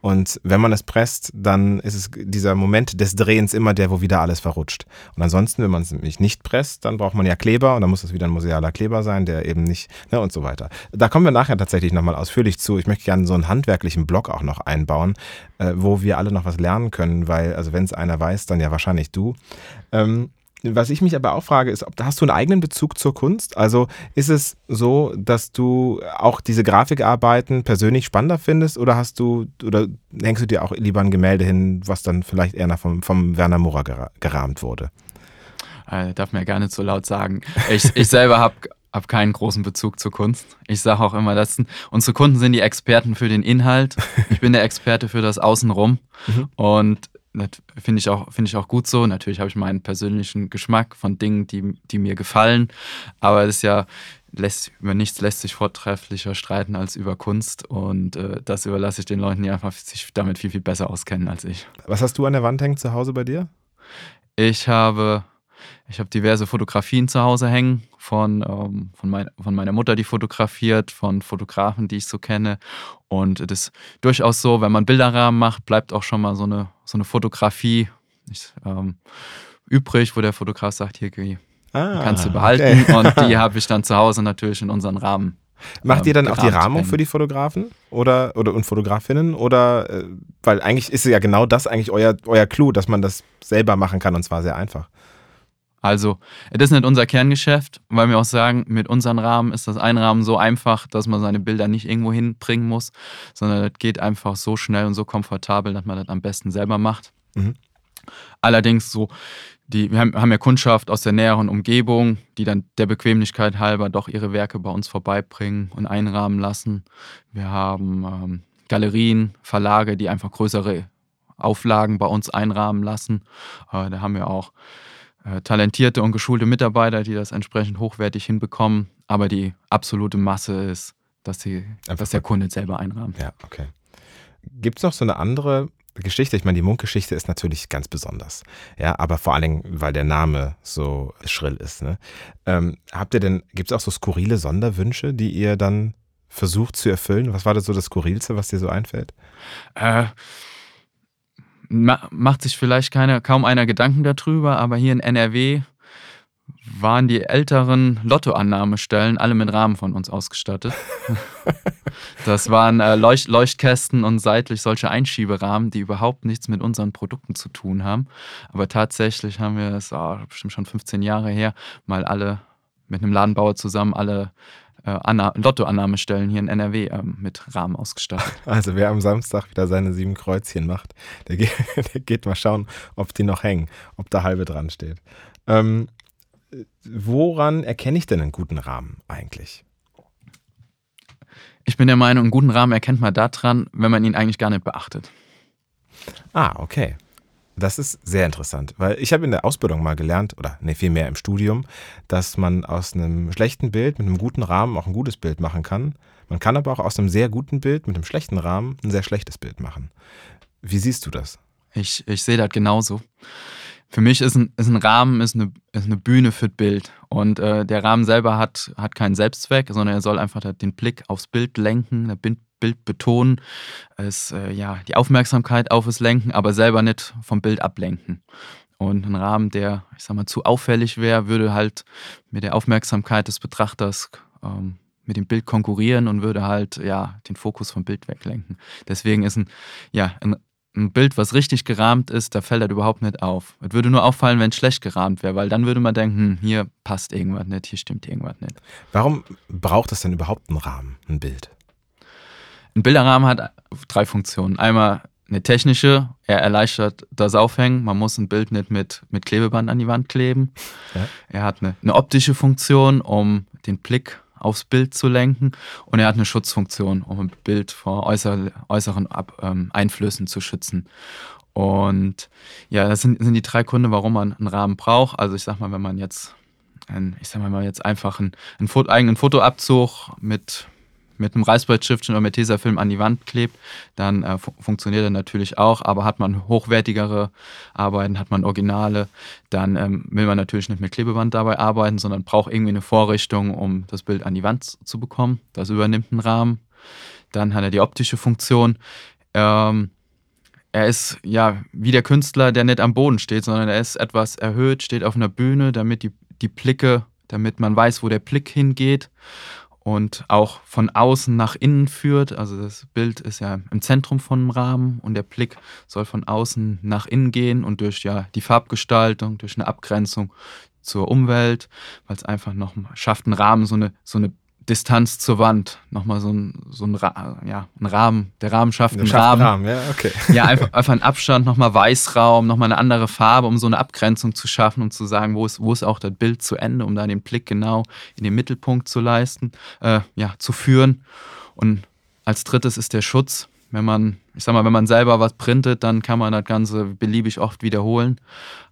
Und wenn man es presst, dann ist es dieser Moment des Drehens immer der, wo wieder alles verrutscht. Und ansonsten, wenn man es nämlich nicht presst, dann braucht man ja Kleber und dann muss es wieder ein musealer Kleber sein, der eben nicht, ne, und so weiter. Da kommen wir nachher tatsächlich nochmal ausführlich zu. Ich möchte gerne so einen handwerklichen Blog auch noch einbauen, äh, wo wir alle noch was lernen können, weil, also wenn es einer weiß, dann ja wahrscheinlich du. Ähm, was ich mich aber auch frage, ist, ob hast du einen eigenen Bezug zur Kunst? Also ist es so, dass du auch diese Grafikarbeiten persönlich spannender findest oder hast du oder hängst du dir auch lieber ein Gemälde hin, was dann vielleicht eher vom, vom Werner Murrer gerahmt wurde? Äh, darf mir ja gar nicht so laut sagen. Ich, ich selber habe hab keinen großen Bezug zur Kunst. Ich sage auch immer, dass unsere Kunden sind die Experten für den Inhalt. Ich bin der Experte für das Außenrum. Mhm. Und finde ich, auch, find ich auch gut so. Natürlich habe ich meinen persönlichen Geschmack von Dingen, die, die mir gefallen. Aber es ist ja, lässt, über nichts lässt sich vortrefflicher streiten als über Kunst. Und äh, das überlasse ich den Leuten, die einfach sich damit viel, viel besser auskennen als ich. Was hast du an der Wand hängen zu Hause bei dir? Ich habe ich habe diverse Fotografien zu Hause hängen von, ähm, von, mein, von meiner Mutter, die fotografiert, von Fotografen, die ich so kenne. Und es ist durchaus so, wenn man Bilderrahmen macht, bleibt auch schon mal so eine, so eine Fotografie ich, ähm, übrig, wo der Fotograf sagt, hier ah, kannst du behalten. Okay. Und die habe ich dann zu Hause natürlich in unseren Rahmen. Macht ihr dann ähm, auch die Rahmung für die Fotografen oder, oder und Fotografinnen? Oder äh, weil eigentlich ist ja genau das eigentlich euer, euer Clou, dass man das selber machen kann und zwar sehr einfach. Also, es ist nicht unser Kerngeschäft, weil wir auch sagen, mit unseren Rahmen ist das Einrahmen so einfach, dass man seine Bilder nicht irgendwo hinbringen muss, sondern es geht einfach so schnell und so komfortabel, dass man das am besten selber macht. Mhm. Allerdings so, die, wir haben, ja Kundschaft aus der näheren Umgebung, die dann der Bequemlichkeit halber doch ihre Werke bei uns vorbeibringen und einrahmen lassen. Wir haben ähm, Galerien, Verlage, die einfach größere Auflagen bei uns einrahmen lassen. Äh, da haben wir auch talentierte und geschulte Mitarbeiter, die das entsprechend hochwertig hinbekommen. Aber die absolute Masse ist, dass, sie, dass der Kunde selber einrahmt. Ja, okay. Gibt es noch so eine andere Geschichte? Ich meine, die Munk-Geschichte ist natürlich ganz besonders. Ja, aber vor allen Dingen, weil der Name so schrill ist. Ne? Ähm, habt ihr denn, gibt es auch so skurrile Sonderwünsche, die ihr dann versucht zu erfüllen? Was war das so das Skurrilste, was dir so einfällt? Äh, macht sich vielleicht keine, kaum einer Gedanken darüber, aber hier in NRW waren die älteren Lottoannahmestellen alle mit Rahmen von uns ausgestattet. das waren äh, Leucht Leuchtkästen und seitlich solche Einschieberahmen, die überhaupt nichts mit unseren Produkten zu tun haben. Aber tatsächlich haben wir es, oh, bestimmt schon 15 Jahre her, mal alle mit einem Ladenbauer zusammen alle äh, Lottoannahmestellen hier in NRW äh, mit Rahmen ausgestattet. Also wer am Samstag wieder seine sieben Kreuzchen macht, der geht, der geht mal schauen, ob die noch hängen, ob da halbe dran steht. Ähm, woran erkenne ich denn einen guten Rahmen eigentlich? Ich bin der Meinung, einen guten Rahmen erkennt man daran, wenn man ihn eigentlich gar nicht beachtet. Ah, okay. Das ist sehr interessant, weil ich habe in der Ausbildung mal gelernt, oder nee, vielmehr im Studium, dass man aus einem schlechten Bild mit einem guten Rahmen auch ein gutes Bild machen kann. Man kann aber auch aus einem sehr guten Bild mit einem schlechten Rahmen ein sehr schlechtes Bild machen. Wie siehst du das? Ich, ich sehe das genauso. Für mich ist ein, ist ein Rahmen ist eine, ist eine Bühne für das Bild. Und äh, der Rahmen selber hat, hat keinen Selbstzweck, sondern er soll einfach den Blick aufs Bild lenken, Bild betonen, es, äh, ja, die Aufmerksamkeit auf es lenken, aber selber nicht vom Bild ablenken. Und ein Rahmen, der, ich sag mal, zu auffällig wäre, würde halt mit der Aufmerksamkeit des Betrachters ähm, mit dem Bild konkurrieren und würde halt ja den Fokus vom Bild weglenken. Deswegen ist ein, ja, ein, ein Bild, was richtig gerahmt ist, da fällt das überhaupt nicht auf. Es würde nur auffallen, wenn es schlecht gerahmt wäre, weil dann würde man denken, hm, hier passt irgendwas nicht, hier stimmt irgendwas nicht. Warum braucht es denn überhaupt einen Rahmen, ein Bild? Ein Bilderrahmen hat drei Funktionen. Einmal eine technische, er erleichtert das Aufhängen. Man muss ein Bild nicht mit, mit Klebeband an die Wand kleben. Ja. Er hat eine, eine optische Funktion, um den Blick aufs Bild zu lenken. Und er hat eine Schutzfunktion, um ein Bild vor äußer, äußeren Ab, ähm, Einflüssen zu schützen. Und ja, das sind, sind die drei Gründe, warum man einen Rahmen braucht. Also ich sag mal, wenn man jetzt, ein, ich sag mal jetzt einfach einen, einen eigenen Fotoabzug mit mit einem Reißbrettstiftchen oder mit Tesafilm an die Wand klebt, dann äh, fu funktioniert er natürlich auch. Aber hat man hochwertigere Arbeiten, hat man Originale, dann ähm, will man natürlich nicht mit Klebeband dabei arbeiten, sondern braucht irgendwie eine Vorrichtung, um das Bild an die Wand zu bekommen. Das übernimmt einen Rahmen. Dann hat er die optische Funktion. Ähm, er ist ja wie der Künstler, der nicht am Boden steht, sondern er ist etwas erhöht, steht auf einer Bühne, damit die, die Blicke, damit man weiß, wo der Blick hingeht und auch von außen nach innen führt. Also das Bild ist ja im Zentrum von dem Rahmen und der Blick soll von außen nach innen gehen und durch ja die Farbgestaltung, durch eine Abgrenzung zur Umwelt, weil es einfach noch schafft, einen Rahmen, so eine, so eine Distanz zur Wand. Nochmal so ein, so ein, Ra ja, ein Rahmen. Der Rahmen schafft einen Rahmen. Rahmen. Ja, okay. ja, einfach, einfach einen Abstand, nochmal Weißraum, nochmal eine andere Farbe, um so eine Abgrenzung zu schaffen und zu sagen, wo ist, wo ist auch das Bild zu Ende, um da den Blick genau in den Mittelpunkt zu leisten, äh, ja, zu führen. Und als drittes ist der Schutz. Wenn man, ich sag mal, wenn man selber was printet, dann kann man das Ganze beliebig oft wiederholen.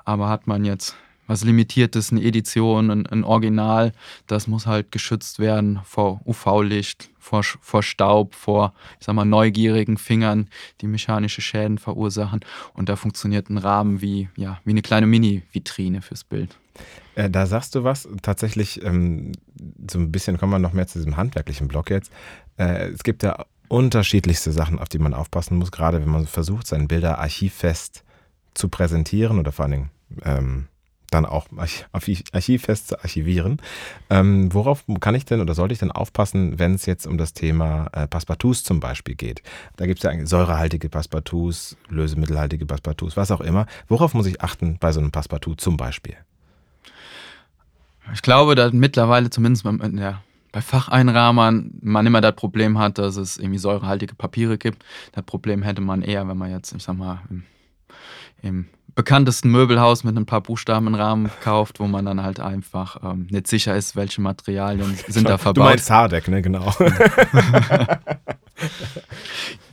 Aber hat man jetzt was Limitiertes, eine Edition, ein, ein, Original, das muss halt geschützt werden vor UV-Licht, vor, vor Staub, vor, ich sag mal, neugierigen Fingern, die mechanische Schäden verursachen. Und da funktioniert ein Rahmen wie, ja, wie eine kleine Mini-Vitrine fürs Bild. Äh, da sagst du was, tatsächlich, ähm, so ein bisschen kommen wir noch mehr zu diesem handwerklichen Block jetzt. Äh, es gibt ja unterschiedlichste Sachen, auf die man aufpassen muss, gerade wenn man versucht, seine Bilder archivfest zu präsentieren oder vor allen Dingen ähm, dann auch archivfest zu archivieren. Ähm, worauf kann ich denn oder sollte ich denn aufpassen, wenn es jetzt um das Thema äh, Passepartouts zum Beispiel geht? Da gibt es ja säurehaltige Passepartouts, lösemittelhaltige Passepartouts, was auch immer. Worauf muss ich achten bei so einem Passepartout zum Beispiel? Ich glaube, dass mittlerweile zumindest beim, ja, bei Facheinrahmern man immer das Problem hat, dass es irgendwie säurehaltige Papiere gibt. Das Problem hätte man eher, wenn man jetzt, ich sag mal, im, im bekanntesten Möbelhaus mit ein paar Buchstaben im Rahmen kauft, wo man dann halt einfach ähm, nicht sicher ist, welche Materialien sind da verbaut. Du meinst Hardec, ne? Genau.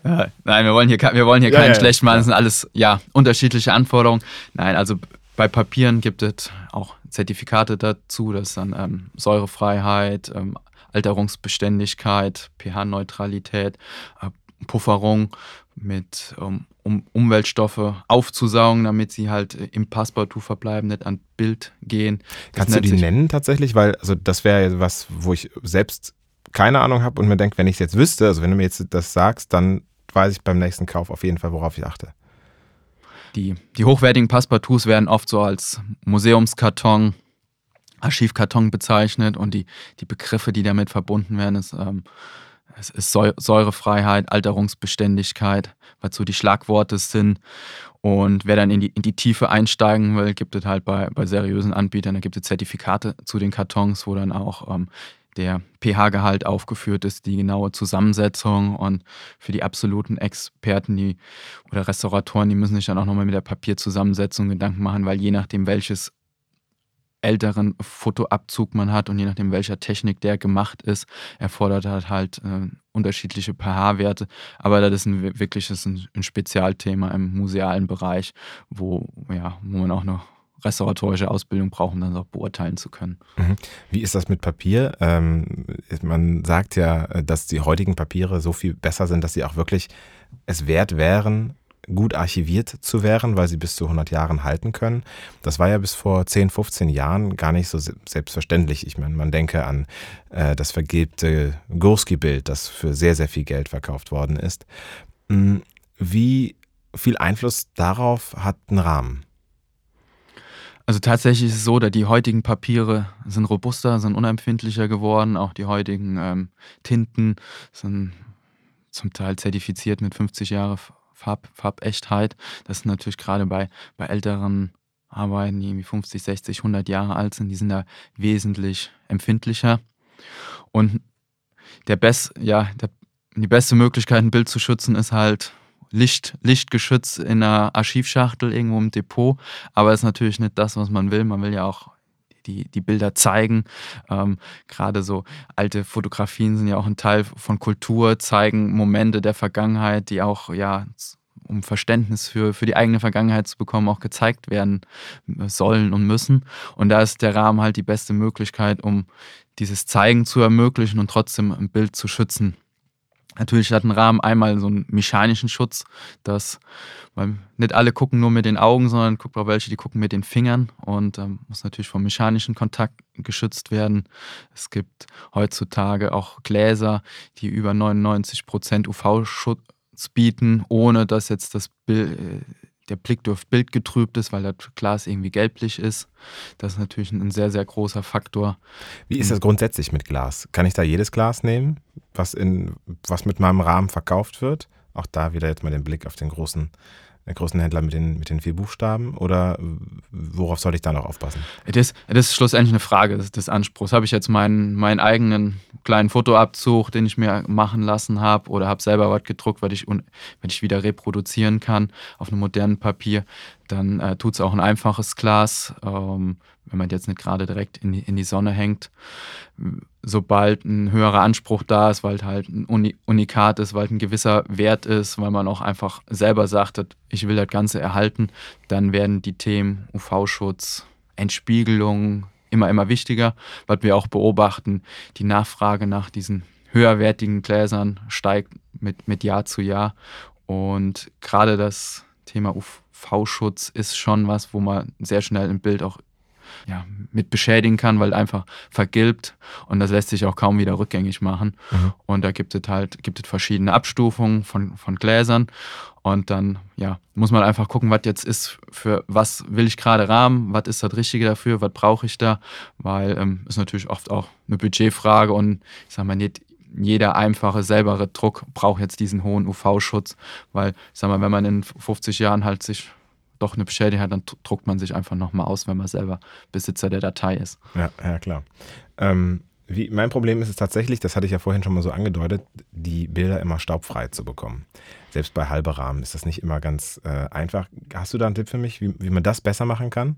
ja, nein, wir wollen hier, wir wollen hier ja, keinen ja, schlecht machen. Das sind alles ja unterschiedliche Anforderungen. Nein, also bei Papieren gibt es auch Zertifikate dazu, das ist dann ähm, Säurefreiheit, ähm, Alterungsbeständigkeit, pH-Neutralität, äh, Pufferung mit um, um, Umweltstoffe aufzusaugen, damit sie halt im Passepartout verbleiben, nicht an Bild gehen. Das Kannst du die nennen tatsächlich? Weil, also das wäre was, wo ich selbst keine Ahnung habe und mir denke, wenn ich es jetzt wüsste, also wenn du mir jetzt das sagst, dann weiß ich beim nächsten Kauf auf jeden Fall, worauf ich achte. Die, die hochwertigen Passepartouts werden oft so als Museumskarton, Archivkarton bezeichnet und die, die Begriffe, die damit verbunden werden, ist ähm, es ist Säurefreiheit, Alterungsbeständigkeit, was so die Schlagworte sind. Und wer dann in die, in die Tiefe einsteigen will, gibt es halt bei, bei seriösen Anbietern, da gibt es Zertifikate zu den Kartons, wo dann auch ähm, der pH-Gehalt aufgeführt ist, die genaue Zusammensetzung und für die absoluten Experten die, oder Restauratoren, die müssen sich dann auch nochmal mit der Papierzusammensetzung Gedanken machen, weil je nachdem, welches älteren Fotoabzug man hat und je nachdem, welcher Technik der gemacht ist, erfordert halt, halt äh, unterschiedliche pH-Werte. Aber das ist ein, wirklich das ist ein, ein, Spezialthema im musealen Bereich, wo, ja, wo man auch noch restauratorische Ausbildung braucht, um das auch beurteilen zu können. Mhm. Wie ist das mit Papier? Ähm, man sagt ja, dass die heutigen Papiere so viel besser sind, dass sie auch wirklich es wert wären, gut archiviert zu werden, weil sie bis zu 100 Jahren halten können. Das war ja bis vor 10, 15 Jahren gar nicht so selbstverständlich. Ich meine, man denke an äh, das vergilbte Gurski-Bild, das für sehr, sehr viel Geld verkauft worden ist. Hm, wie viel Einfluss darauf hat ein Rahmen? Also tatsächlich ist es so, dass die heutigen Papiere sind robuster, sind unempfindlicher geworden. Auch die heutigen ähm, Tinten sind zum Teil zertifiziert mit 50 Jahre Farb, Farbechtheit. Das ist natürlich gerade bei, bei älteren Arbeiten, die irgendwie 50, 60, 100 Jahre alt sind, die sind da wesentlich empfindlicher. Und der Best, ja, der, die beste Möglichkeit, ein Bild zu schützen, ist halt Licht, lichtgeschützt in einer Archivschachtel irgendwo im Depot. Aber ist natürlich nicht das, was man will. Man will ja auch die, die Bilder zeigen. Ähm, Gerade so alte Fotografien sind ja auch ein Teil von Kultur, zeigen Momente der Vergangenheit, die auch, ja, um Verständnis für, für die eigene Vergangenheit zu bekommen, auch gezeigt werden sollen und müssen. Und da ist der Rahmen halt die beste Möglichkeit, um dieses Zeigen zu ermöglichen und trotzdem ein Bild zu schützen. Natürlich hat ein Rahmen einmal so einen mechanischen Schutz, dass weil nicht alle gucken nur mit den Augen, sondern guckt auch welche, die gucken mit den Fingern und ähm, muss natürlich vom mechanischen Kontakt geschützt werden. Es gibt heutzutage auch Gläser, die über 99% UV-Schutz bieten, ohne dass jetzt das Bild, der Blick durch Bild getrübt ist, weil das Glas irgendwie gelblich ist. Das ist natürlich ein sehr, sehr großer Faktor. Wie ist das grundsätzlich mit Glas? Kann ich da jedes Glas nehmen, was, in, was mit meinem Rahmen verkauft wird? Auch da wieder jetzt mal den Blick auf den großen der großen Händler mit den, mit den vier Buchstaben oder worauf soll ich da noch aufpassen? Das, das ist schlussendlich eine Frage des, des Anspruchs. Habe ich jetzt meinen, meinen eigenen kleinen Fotoabzug, den ich mir machen lassen habe oder habe selber was gedruckt, was ich, was ich wieder reproduzieren kann auf einem modernen Papier, dann äh, tut es auch ein einfaches Glas, ähm, wenn man jetzt nicht gerade direkt in die, in die Sonne hängt. Sobald ein höherer Anspruch da ist, weil halt ein Uni Unikat ist, weil ein gewisser Wert ist, weil man auch einfach selber sagt, ich will das Ganze erhalten, dann werden die Themen UV-Schutz, Entspiegelung immer, immer wichtiger, weil wir auch beobachten, die Nachfrage nach diesen höherwertigen Gläsern steigt mit, mit Jahr zu Jahr. Und gerade das Thema UV-Schutz ist schon was, wo man sehr schnell im Bild auch ja, mit beschädigen kann, weil einfach vergilbt und das lässt sich auch kaum wieder rückgängig machen. Mhm. Und da gibt es halt gibt es verschiedene Abstufungen von, von Gläsern und dann ja, muss man einfach gucken, was jetzt ist für was will ich gerade rahmen, was ist das Richtige dafür, was brauche ich da, weil ähm, ist natürlich oft auch eine Budgetfrage und ich sage mal nicht jeder einfache, selbere Druck braucht jetzt diesen hohen UV-Schutz, weil sag mal, wenn man in 50 Jahren halt sich doch eine Beschädigung hat, dann druckt man sich einfach nochmal aus, wenn man selber Besitzer der Datei ist. Ja, ja klar. Ähm, wie, mein Problem ist es tatsächlich, das hatte ich ja vorhin schon mal so angedeutet, die Bilder immer staubfrei zu bekommen. Selbst bei halber Rahmen ist das nicht immer ganz äh, einfach. Hast du da einen Tipp für mich, wie, wie man das besser machen kann?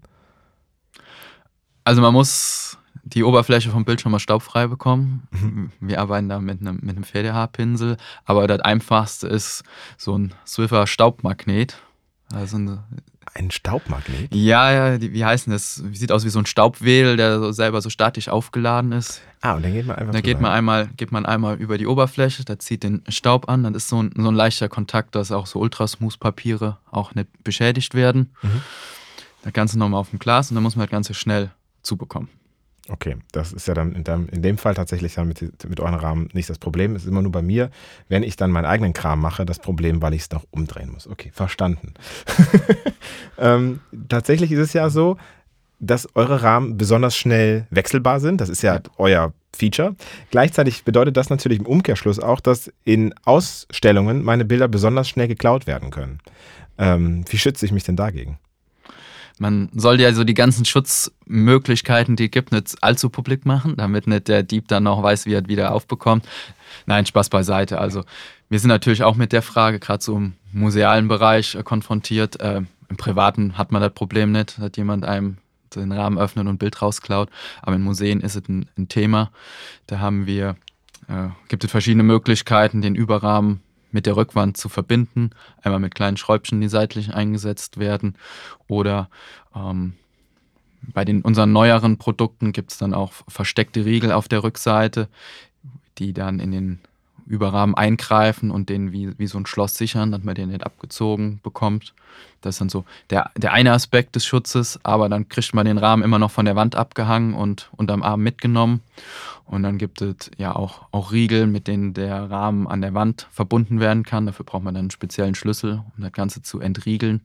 Also man muss die Oberfläche vom Bildschirm mal staubfrei bekommen. Mhm. Wir arbeiten da mit einem, mit einem Pferdehaarpinsel, aber das einfachste ist so ein Swiffer Staubmagnet. Also eine, ein Staubmagnet? Ja, ja, die, wie heißt das? Sieht aus wie so ein Staubwedel, der so selber so statisch aufgeladen ist. Ah, und dann geht man einfach. Da geht man einmal, geht man einmal über die Oberfläche, da zieht den Staub an, dann ist so ein, so ein leichter Kontakt, dass auch so Ultrasmooth-Papiere auch nicht beschädigt werden. Mhm. Das Ganze nochmal auf dem Glas und dann muss man das Ganze schnell zubekommen. Okay, das ist ja dann in dem, in dem Fall tatsächlich dann mit, mit euren Rahmen nicht das Problem. Es ist immer nur bei mir, wenn ich dann meinen eigenen Kram mache, das Problem, weil ich es noch umdrehen muss. Okay, verstanden. ähm, tatsächlich ist es ja so, dass eure Rahmen besonders schnell wechselbar sind. Das ist ja, ja euer Feature. Gleichzeitig bedeutet das natürlich im Umkehrschluss auch, dass in Ausstellungen meine Bilder besonders schnell geklaut werden können. Ähm, wie schütze ich mich denn dagegen? Man sollte ja so die ganzen Schutzmöglichkeiten, die es gibt, nicht allzu publik machen, damit nicht der Dieb dann noch weiß, wie er wieder aufbekommt. Nein, Spaß beiseite. Also wir sind natürlich auch mit der Frage, gerade so im musealen Bereich, äh, konfrontiert. Äh, Im Privaten hat man das Problem nicht, dass jemand einem den Rahmen öffnet und Bild rausklaut. Aber in Museen ist es ein, ein Thema. Da haben wir, äh, gibt es verschiedene Möglichkeiten, den Überrahmen mit der Rückwand zu verbinden. Einmal mit kleinen Schräubchen, die seitlich eingesetzt werden. Oder ähm, bei den, unseren neueren Produkten gibt es dann auch versteckte Riegel auf der Rückseite, die dann in den Überrahmen eingreifen und den wie, wie so ein Schloss sichern, dass man den nicht abgezogen bekommt. Das ist dann so der, der eine Aspekt des Schutzes, aber dann kriegt man den Rahmen immer noch von der Wand abgehangen und unterm Arm mitgenommen. Und dann gibt es ja auch, auch Riegel, mit denen der Rahmen an der Wand verbunden werden kann. Dafür braucht man dann einen speziellen Schlüssel, um das Ganze zu entriegeln,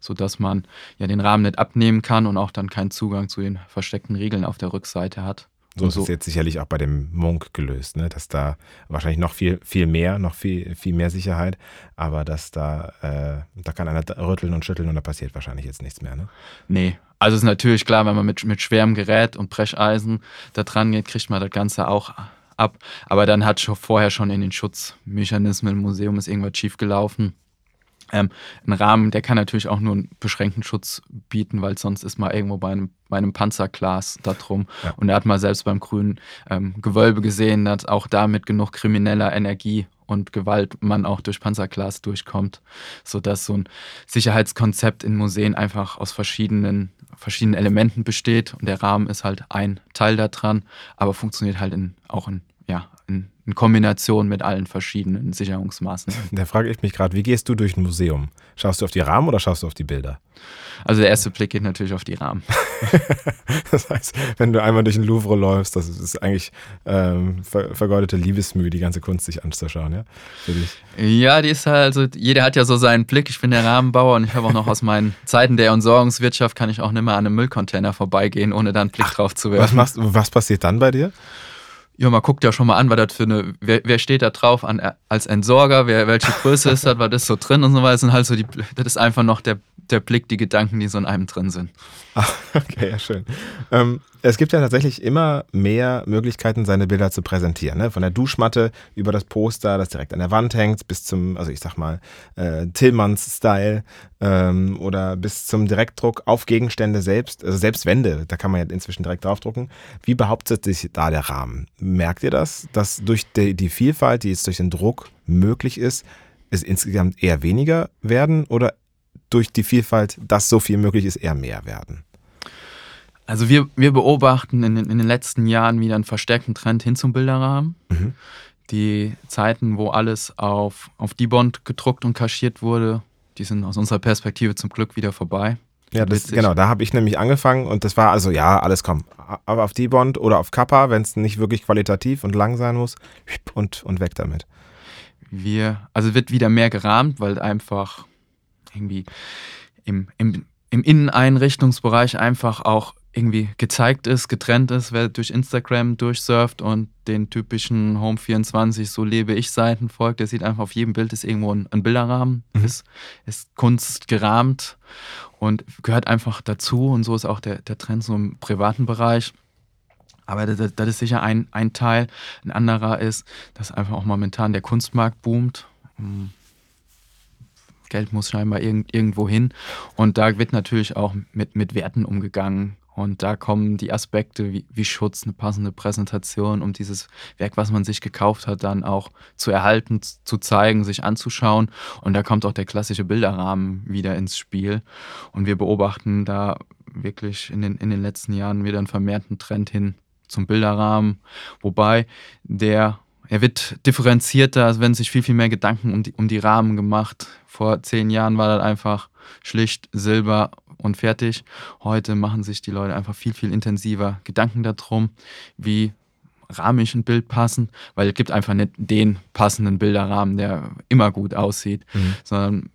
sodass man ja den Rahmen nicht abnehmen kann und auch dann keinen Zugang zu den versteckten Riegeln auf der Rückseite hat. So ist es jetzt sicherlich auch bei dem Monk gelöst, ne? dass da wahrscheinlich noch viel, viel mehr, noch viel, viel mehr Sicherheit, aber dass da, äh, da kann einer rütteln und schütteln und da passiert wahrscheinlich jetzt nichts mehr. Ne? Nee, also ist natürlich klar, wenn man mit, mit schwerem Gerät und Brecheisen da dran geht, kriegt man das Ganze auch ab. Aber dann hat schon vorher schon in den Schutzmechanismen im Museum ist irgendwas schiefgelaufen. Ähm, ein Rahmen, der kann natürlich auch nur einen beschränkten Schutz bieten, weil sonst ist man irgendwo bei einem, bei einem Panzerglas da drum. Ja. Und er hat mal selbst beim grünen ähm, Gewölbe gesehen, dass auch damit genug krimineller Energie und Gewalt man auch durch Panzerglas durchkommt, sodass so ein Sicherheitskonzept in Museen einfach aus verschiedenen, verschiedenen Elementen besteht und der Rahmen ist halt ein Teil daran, aber funktioniert halt in, auch in ja, in, in Kombination mit allen verschiedenen Sicherungsmaßnahmen. Da frage ich mich gerade, wie gehst du durch ein Museum? Schaust du auf die Rahmen oder schaust du auf die Bilder? Also der erste Blick geht natürlich auf die Rahmen. das heißt, wenn du einmal durch den Louvre läufst, das ist eigentlich ähm, ver vergeudete Liebesmühe, die ganze Kunst sich anzuschauen, ja? Ja, die ist halt, also jeder hat ja so seinen Blick. Ich bin der Rahmenbauer und ich habe auch noch aus meinen Zeiten der Entsorgungswirtschaft kann ich auch nicht mehr an einem Müllcontainer vorbeigehen, ohne da einen Blick Ach, drauf zu werfen. Was, machst, was passiert dann bei dir? Ja, man guckt ja schon mal an, was das für eine, wer, wer steht da drauf an, als Entsorger, wer, welche Größe ist das, was ist so drin und so weiter. Sind halt so die, das ist einfach noch der, der Blick, die Gedanken, die so in einem drin sind. Ach, okay, ja, schön. Ähm, es gibt ja tatsächlich immer mehr Möglichkeiten, seine Bilder zu präsentieren. Ne? Von der Duschmatte über das Poster, das direkt an der Wand hängt, bis zum, also ich sag mal, äh, Tillmanns-Style ähm, oder bis zum Direktdruck auf Gegenstände selbst, also selbst Wände, da kann man ja inzwischen direkt draufdrucken. Wie behauptet sich da der Rahmen? Merkt ihr das, dass durch die, die Vielfalt, die jetzt durch den Druck möglich ist, es insgesamt eher weniger werden oder durch die Vielfalt, dass so viel möglich ist, eher mehr werden? Also wir, wir beobachten in, in den letzten Jahren wieder einen verstärkten Trend hin zum Bilderrahmen. Mhm. Die Zeiten, wo alles auf, auf D-Bond gedruckt und kaschiert wurde, die sind aus unserer Perspektive zum Glück wieder vorbei. Ja, das, genau, da habe ich nämlich angefangen und das war also, ja, alles komm, aber auf D-Bond oder auf Kappa, wenn es nicht wirklich qualitativ und lang sein muss und, und weg damit. Wir, also wird wieder mehr gerahmt, weil einfach irgendwie im, im, im Inneneinrichtungsbereich einfach auch irgendwie gezeigt ist, getrennt ist, wer durch Instagram durchsurft und den typischen Home 24 so lebe ich Seiten folgt, der sieht einfach auf jedem Bild ist irgendwo ein, ein Bilderrahmen, mhm. ist, ist Kunst gerahmt und gehört einfach dazu und so ist auch der, der Trend so im privaten Bereich. Aber das, das ist sicher ein, ein Teil. Ein anderer ist, dass einfach auch momentan der Kunstmarkt boomt. Hm. Geld muss scheinbar irgend, irgendwo hin. Und da wird natürlich auch mit, mit Werten umgegangen. Und da kommen die Aspekte wie, wie, Schutz, eine passende Präsentation, um dieses Werk, was man sich gekauft hat, dann auch zu erhalten, zu zeigen, sich anzuschauen. Und da kommt auch der klassische Bilderrahmen wieder ins Spiel. Und wir beobachten da wirklich in den, in den letzten Jahren wieder einen vermehrten Trend hin zum Bilderrahmen. Wobei der, er wird differenzierter, es werden sich viel, viel mehr Gedanken um die, um die Rahmen gemacht. Vor zehn Jahren war das einfach schlicht Silber und fertig. Heute machen sich die Leute einfach viel, viel intensiver Gedanken darum, wie rahme ich ein Bild passen, weil es gibt einfach nicht den passenden Bilderrahmen, der immer gut aussieht, mhm. sondern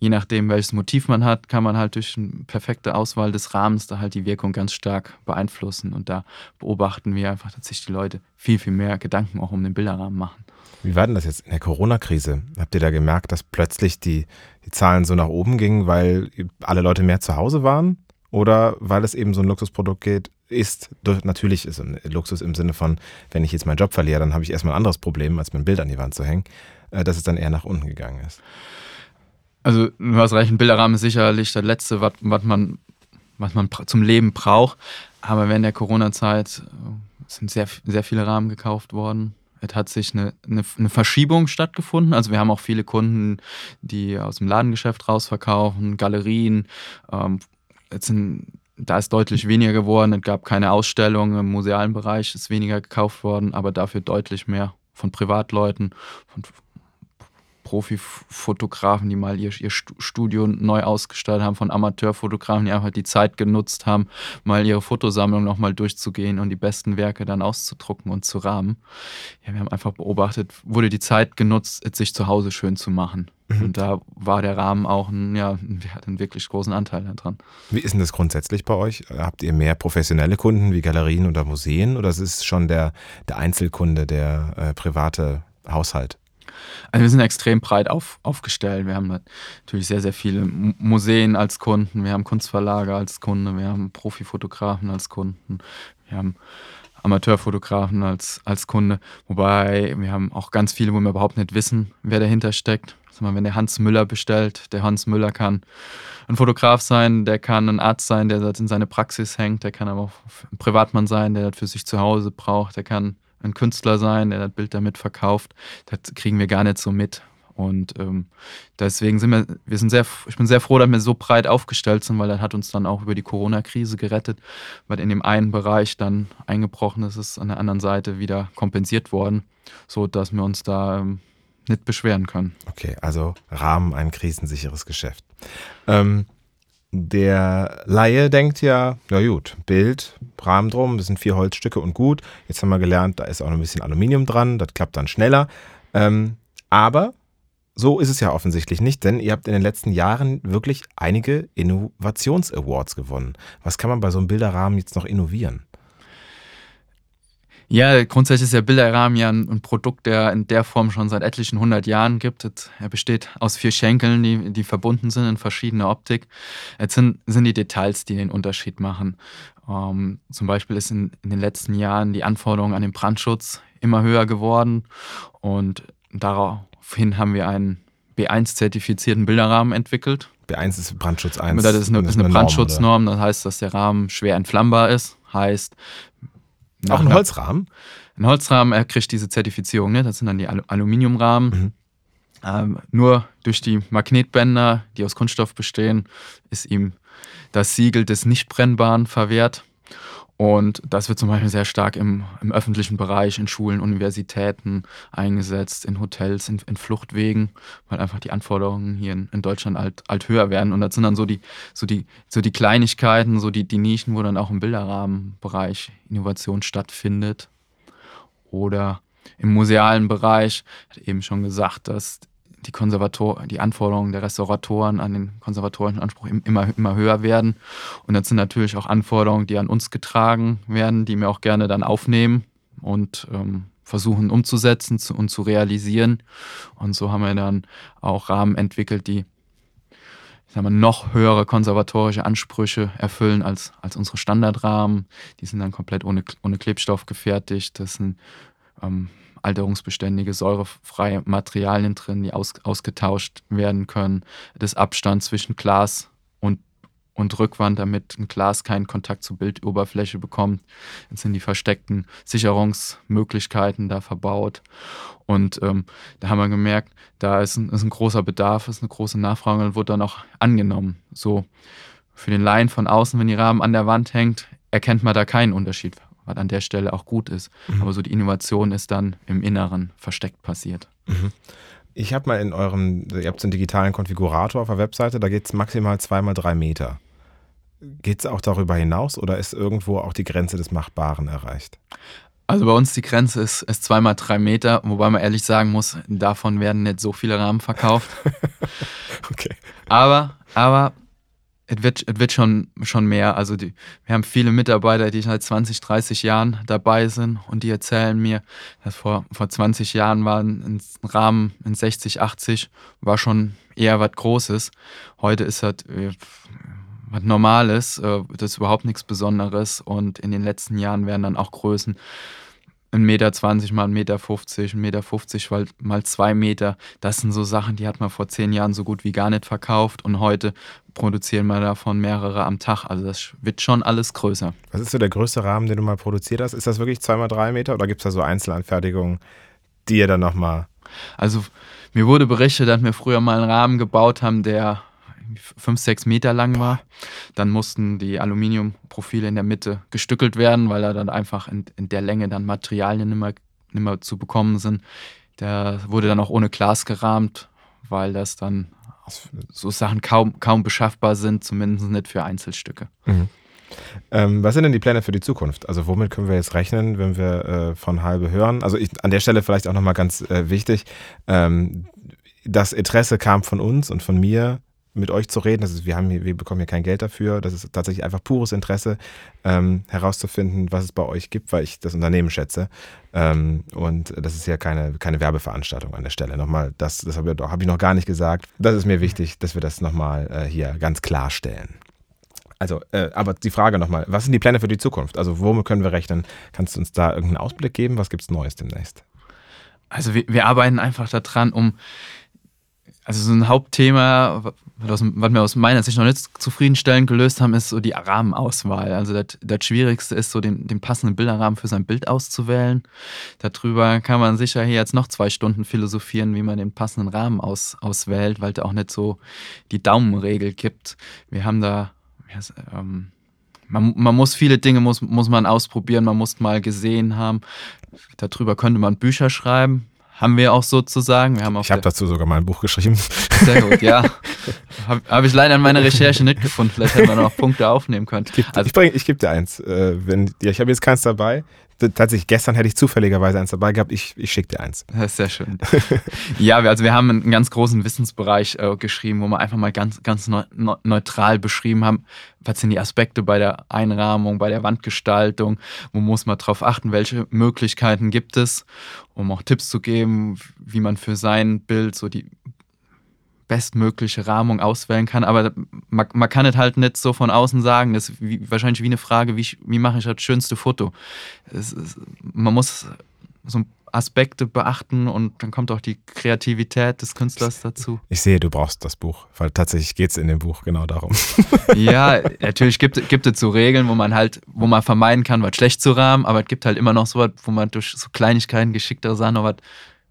je nachdem, welches Motiv man hat, kann man halt durch eine perfekte Auswahl des Rahmens da halt die Wirkung ganz stark beeinflussen. Und da beobachten wir einfach, dass sich die Leute viel, viel mehr Gedanken auch um den Bilderrahmen machen. Wie war denn das jetzt in der Corona-Krise? Habt ihr da gemerkt, dass plötzlich die, die Zahlen so nach oben gingen, weil alle Leute mehr zu Hause waren? Oder weil es eben so ein Luxusprodukt geht, ist, natürlich ist ein Luxus im Sinne von, wenn ich jetzt meinen Job verliere, dann habe ich erstmal ein anderes Problem, als mir ein Bild an die Wand zu hängen, äh, dass es dann eher nach unten gegangen ist. Also du hast ein Bilderrahmen ist sicherlich das Letzte, was, man, was man zum Leben braucht. Aber während der Corona-Zeit äh, sind sehr, sehr viele Rahmen gekauft worden. Es hat sich eine, eine, eine, Verschiebung stattgefunden. Also wir haben auch viele Kunden, die aus dem Ladengeschäft rausverkaufen, Galerien. Ähm, sind, da ist deutlich weniger geworden. Es gab keine Ausstellung im musealen Bereich, ist weniger gekauft worden, aber dafür deutlich mehr von Privatleuten, von Profifotografen, die mal ihr, ihr Studio neu ausgestattet haben, von Amateurfotografen, die einfach die Zeit genutzt haben, mal ihre Fotosammlung nochmal durchzugehen und die besten Werke dann auszudrucken und zu rahmen. Ja, wir haben einfach beobachtet, wurde die Zeit genutzt, sich zu Hause schön zu machen. Mhm. Und da war der Rahmen auch ein, ja, hat einen wirklich großen Anteil daran. Wie ist denn das grundsätzlich bei euch? Habt ihr mehr professionelle Kunden wie Galerien oder Museen oder ist es schon der, der Einzelkunde, der äh, private Haushalt? Also wir sind extrem breit auf, aufgestellt. Wir haben natürlich sehr, sehr viele Museen als Kunden, wir haben Kunstverlage als Kunden, wir haben Profifotografen als Kunden, wir haben Amateurfotografen als, als Kunde, wobei wir haben auch ganz viele, wo wir überhaupt nicht wissen, wer dahinter steckt. Wenn der Hans Müller bestellt, der Hans Müller kann ein Fotograf sein, der kann ein Arzt sein, der in seine Praxis hängt, der kann aber auch ein Privatmann sein, der das für sich zu Hause braucht, der kann ein Künstler sein, der das Bild damit verkauft. Das kriegen wir gar nicht so mit. Und ähm, deswegen sind wir, wir sind sehr, ich bin sehr froh, dass wir so breit aufgestellt sind, weil das hat uns dann auch über die Corona-Krise gerettet, weil in dem einen Bereich dann eingebrochen ist, ist an der anderen Seite wieder kompensiert worden, so dass wir uns da ähm, nicht beschweren können. Okay, also Rahmen ein krisensicheres Geschäft. Ähm, der Laie denkt ja, na gut, Bild, Rahmen drum, das sind vier Holzstücke und gut. Jetzt haben wir gelernt, da ist auch noch ein bisschen Aluminium dran, das klappt dann schneller. Ähm, aber so ist es ja offensichtlich nicht, denn ihr habt in den letzten Jahren wirklich einige Innovations-Awards gewonnen. Was kann man bei so einem Bilderrahmen jetzt noch innovieren? Ja, grundsätzlich ist der Bilderrahmen ja ein, Produkt, der in der Form schon seit etlichen hundert Jahren gibt. Er besteht aus vier Schenkeln, die, die verbunden sind in verschiedener Optik. Jetzt sind, sind die Details, die den Unterschied machen. Ähm, zum Beispiel ist in, in den letzten Jahren die Anforderung an den Brandschutz immer höher geworden und daraufhin haben wir einen B1-zertifizierten Bilderrahmen entwickelt. B1 ist Brandschutz 1. Das ist eine, das ist eine Brandschutznorm, das heißt, dass der Rahmen schwer entflammbar ist. Heißt, auch ein Holzrahmen? Ein Holzrahmen, er kriegt diese Zertifizierung, ne? das sind dann die Al Aluminiumrahmen. Mhm. Ähm, nur durch die Magnetbänder, die aus Kunststoff bestehen, ist ihm das Siegel des Nichtbrennbaren verwehrt. Und das wird zum Beispiel sehr stark im, im öffentlichen Bereich, in Schulen, Universitäten eingesetzt, in Hotels, in, in Fluchtwegen, weil einfach die Anforderungen hier in, in, Deutschland alt, alt höher werden. Und das sind dann so die, so die, so die Kleinigkeiten, so die, die Nischen, wo dann auch im Bilderrahmenbereich Innovation stattfindet. Oder im musealen Bereich, hat eben schon gesagt, dass die, Konservator die Anforderungen der Restauratoren an den konservatorischen Anspruch immer, immer höher werden. Und das sind natürlich auch Anforderungen, die an uns getragen werden, die wir auch gerne dann aufnehmen und ähm, versuchen umzusetzen zu, und zu realisieren. Und so haben wir dann auch Rahmen entwickelt, die ich sag mal, noch höhere konservatorische Ansprüche erfüllen als, als unsere Standardrahmen. Die sind dann komplett ohne, ohne Klebstoff gefertigt. Das sind ähm, alterungsbeständige, säurefreie Materialien drin, die aus, ausgetauscht werden können. Das Abstand zwischen Glas und, und Rückwand, damit ein Glas keinen Kontakt zur Bildoberfläche bekommt. Jetzt sind die versteckten Sicherungsmöglichkeiten da verbaut. Und ähm, da haben wir gemerkt, da ist ein, ist ein großer Bedarf, ist eine große Nachfrage und wurde dann auch angenommen. So für den Laien von außen, wenn die Rahmen an der Wand hängt, erkennt man da keinen Unterschied was an der Stelle auch gut ist. Mhm. Aber so die Innovation ist dann im Inneren versteckt passiert. Mhm. Ich habe mal in eurem, ihr habt so einen digitalen Konfigurator auf der Webseite, da geht es maximal zweimal drei Meter. Geht es auch darüber hinaus oder ist irgendwo auch die Grenze des Machbaren erreicht? Also bei uns die Grenze ist, ist zweimal drei Meter, wobei man ehrlich sagen muss, davon werden nicht so viele Rahmen verkauft. okay. Aber, aber es wird, es wird schon, schon mehr. Also die, wir haben viele Mitarbeiter, die seit 20, 30 Jahren dabei sind und die erzählen mir, dass vor, vor 20 Jahren war ein Rahmen in 60, 80, war schon eher was Großes. Heute ist das äh, was Normales, äh, das ist überhaupt nichts Besonderes und in den letzten Jahren werden dann auch Größen ein Meter 20 mal ein Meter 50, ein Meter 50 mal, mal zwei Meter. Das sind so Sachen, die hat man vor zehn Jahren so gut wie gar nicht verkauft und heute produzieren wir davon mehrere am Tag. Also das wird schon alles größer. Was ist so der größte Rahmen, den du mal produziert hast? Ist das wirklich zweimal drei Meter oder gibt es da so Einzelanfertigungen, die ihr dann nochmal... Also mir wurde berichtet, dass wir früher mal einen Rahmen gebaut haben, der fünf, sechs Meter lang war. Dann mussten die Aluminiumprofile in der Mitte gestückelt werden, weil da dann einfach in, in der Länge dann Materialien nicht mehr zu bekommen sind. Der wurde dann auch ohne Glas gerahmt, weil das dann so Sachen kaum, kaum beschaffbar sind, zumindest nicht für Einzelstücke. Mhm. Ähm, was sind denn die Pläne für die Zukunft? Also womit können wir jetzt rechnen, wenn wir äh, von Halbe hören? Also ich, an der Stelle vielleicht auch nochmal ganz äh, wichtig, ähm, das Interesse kam von uns und von mir mit euch zu reden. Das wir, haben hier, wir bekommen hier kein Geld dafür. Das ist tatsächlich einfach pures Interesse, ähm, herauszufinden, was es bei euch gibt, weil ich das Unternehmen schätze. Ähm, und das ist ja keine, keine Werbeveranstaltung an der Stelle. Nochmal, das, das habe ich, hab ich noch gar nicht gesagt. Das ist mir wichtig, dass wir das nochmal äh, hier ganz klarstellen. Also, äh, aber die Frage nochmal, was sind die Pläne für die Zukunft? Also, womit können wir rechnen? Kannst du uns da irgendeinen Ausblick geben? Was gibt es Neues demnächst? Also, wir, wir arbeiten einfach daran, um also so ein Hauptthema, was, was wir aus meiner Sicht noch nicht zufriedenstellend gelöst haben, ist so die Rahmenauswahl. Also das, das Schwierigste ist so den, den passenden Bilderrahmen für sein Bild auszuwählen. Darüber kann man sicher hier jetzt noch zwei Stunden philosophieren, wie man den passenden Rahmen aus, auswählt, weil da auch nicht so die Daumenregel gibt. Wir haben da, ähm, man, man muss viele Dinge muss, muss man ausprobieren, man muss mal gesehen haben. Darüber könnte man Bücher schreiben haben wir auch sozusagen. Wir haben ich habe dazu sogar mal ein Buch geschrieben. Sehr gut, ja. Habe hab ich leider in meiner Recherche nicht gefunden. Vielleicht hätten wir noch Punkte aufnehmen können. Ich, also, ich, ich gebe dir eins. Äh, wenn, ja, ich habe jetzt keins dabei tatsächlich gestern hätte ich zufälligerweise eins dabei gehabt. Ich, ich schicke dir eins. Das ist sehr schön. ja, also wir haben einen ganz großen Wissensbereich äh, geschrieben, wo wir einfach mal ganz, ganz neu, neutral beschrieben haben, was sind die Aspekte bei der Einrahmung, bei der Wandgestaltung, wo muss man drauf achten, welche Möglichkeiten gibt es, um auch Tipps zu geben, wie man für sein Bild so die bestmögliche Rahmung auswählen kann. Aber man, man, kann es halt nicht so von außen sagen. Das ist wie, wahrscheinlich wie eine Frage, wie, wie mache ich das schönste Foto? Ist, man muss so Aspekte beachten und dann kommt auch die Kreativität des Künstlers dazu. Ich sehe, du brauchst das Buch, weil tatsächlich geht es in dem Buch genau darum. ja, natürlich gibt, gibt es so Regeln, wo man halt, wo man vermeiden kann, was schlecht zu rahmen, aber es gibt halt immer noch so was, wo man durch so Kleinigkeiten geschicktere Sachen noch was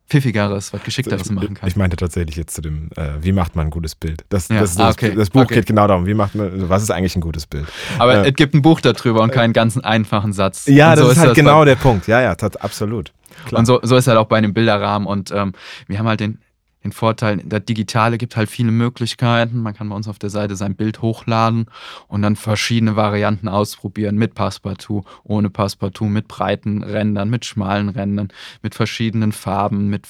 Pfiffigeres, was Geschickteres also ich, machen kann. Ich meinte tatsächlich jetzt zu dem, äh, wie macht man ein gutes Bild? Das, ja. das, das, ah, okay. das Buch okay. geht genau darum, wie macht man, was ist eigentlich ein gutes Bild? Aber äh, es gibt ein Buch darüber und keinen ganzen einfachen Satz. Ja, das so ist halt ist genau der Punkt. Ja, ja, absolut. Klar. Und so, so ist halt auch bei einem Bilderrahmen. Und ähm, wir haben halt den, den Vorteil, das Digitale gibt halt viele Möglichkeiten. Man kann bei uns auf der Seite sein Bild hochladen und dann verschiedene Varianten ausprobieren mit Passepartout, ohne Passepartout, mit breiten Rändern, mit schmalen Rändern, mit verschiedenen Farben, mit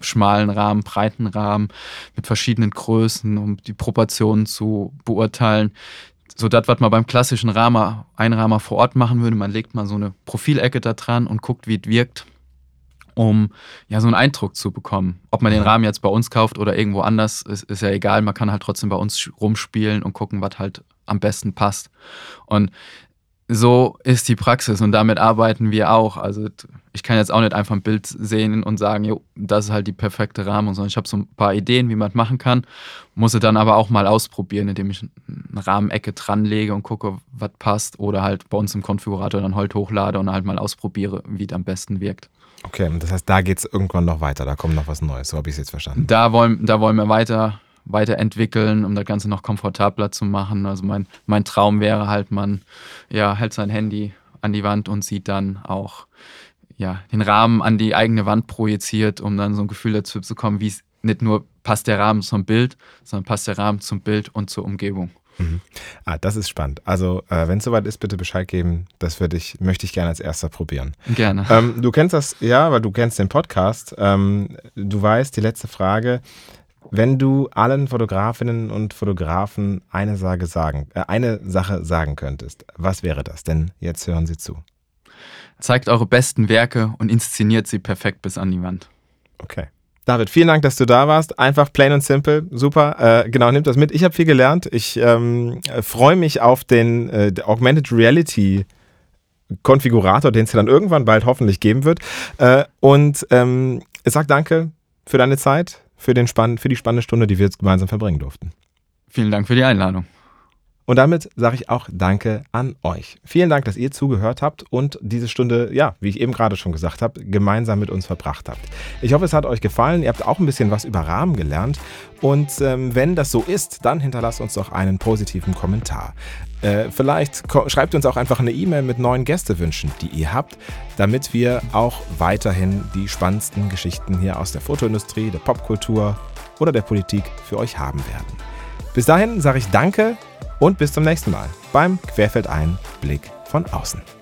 schmalen Rahmen, breiten Rahmen, mit verschiedenen Größen, um die Proportionen zu beurteilen. So das, was man beim klassischen Rahmer, Einrahmer vor Ort machen würde, man legt mal so eine Profilecke da dran und guckt, wie es wirkt um ja so einen Eindruck zu bekommen. Ob man den Rahmen jetzt bei uns kauft oder irgendwo anders, ist, ist ja egal. Man kann halt trotzdem bei uns rumspielen und gucken, was halt am besten passt. Und so ist die Praxis und damit arbeiten wir auch. Also ich kann jetzt auch nicht einfach ein Bild sehen und sagen, jo, das ist halt die perfekte Rahmung, sondern ich habe so ein paar Ideen, wie man es machen kann, muss es dann aber auch mal ausprobieren, indem ich eine Rahmenecke dranlege und gucke, was passt oder halt bei uns im Konfigurator dann halt hochlade und halt mal ausprobiere, wie es am besten wirkt. Okay, das heißt, da geht es irgendwann noch weiter, da kommt noch was Neues, so habe ich es jetzt verstanden. Da wollen, da wollen wir weiter, weiterentwickeln, um das Ganze noch komfortabler zu machen. Also mein, mein Traum wäre halt, man ja, hält sein Handy an die Wand und sieht dann auch ja, den Rahmen an die eigene Wand projiziert, um dann so ein Gefühl dazu zu bekommen, wie es nicht nur passt der Rahmen zum Bild, sondern passt der Rahmen zum Bild und zur Umgebung. Mhm. Ah, das ist spannend. Also, äh, wenn es soweit ist, bitte Bescheid geben. Das ich, möchte ich gerne als erster probieren. Gerne. Ähm, du kennst das, ja, weil du kennst den Podcast. Ähm, du weißt, die letzte Frage. Wenn du allen Fotografinnen und Fotografen eine Sache sagen, äh, eine Sache sagen könntest, was wäre das? Denn jetzt hören sie zu. Zeigt eure besten Werke und inszeniert sie perfekt bis an die Wand. Okay. David, vielen Dank, dass du da warst. Einfach plain und simple, super. Äh, genau, nimm das mit. Ich habe viel gelernt. Ich ähm, freue mich auf den äh, Augmented Reality Konfigurator, den es dann irgendwann bald hoffentlich geben wird. Äh, und ähm, ich sage danke für deine Zeit, für, den Spann für die spannende Stunde, die wir jetzt gemeinsam verbringen durften. Vielen Dank für die Einladung. Und damit sage ich auch Danke an euch. Vielen Dank, dass ihr zugehört habt und diese Stunde, ja, wie ich eben gerade schon gesagt habe, gemeinsam mit uns verbracht habt. Ich hoffe, es hat euch gefallen. Ihr habt auch ein bisschen was über Rahmen gelernt. Und ähm, wenn das so ist, dann hinterlasst uns doch einen positiven Kommentar. Äh, vielleicht schreibt uns auch einfach eine E-Mail mit neuen Gästewünschen, die ihr habt, damit wir auch weiterhin die spannendsten Geschichten hier aus der Fotoindustrie, der Popkultur oder der Politik für euch haben werden. Bis dahin sage ich Danke und bis zum nächsten Mal beim Querfeld Blick von außen.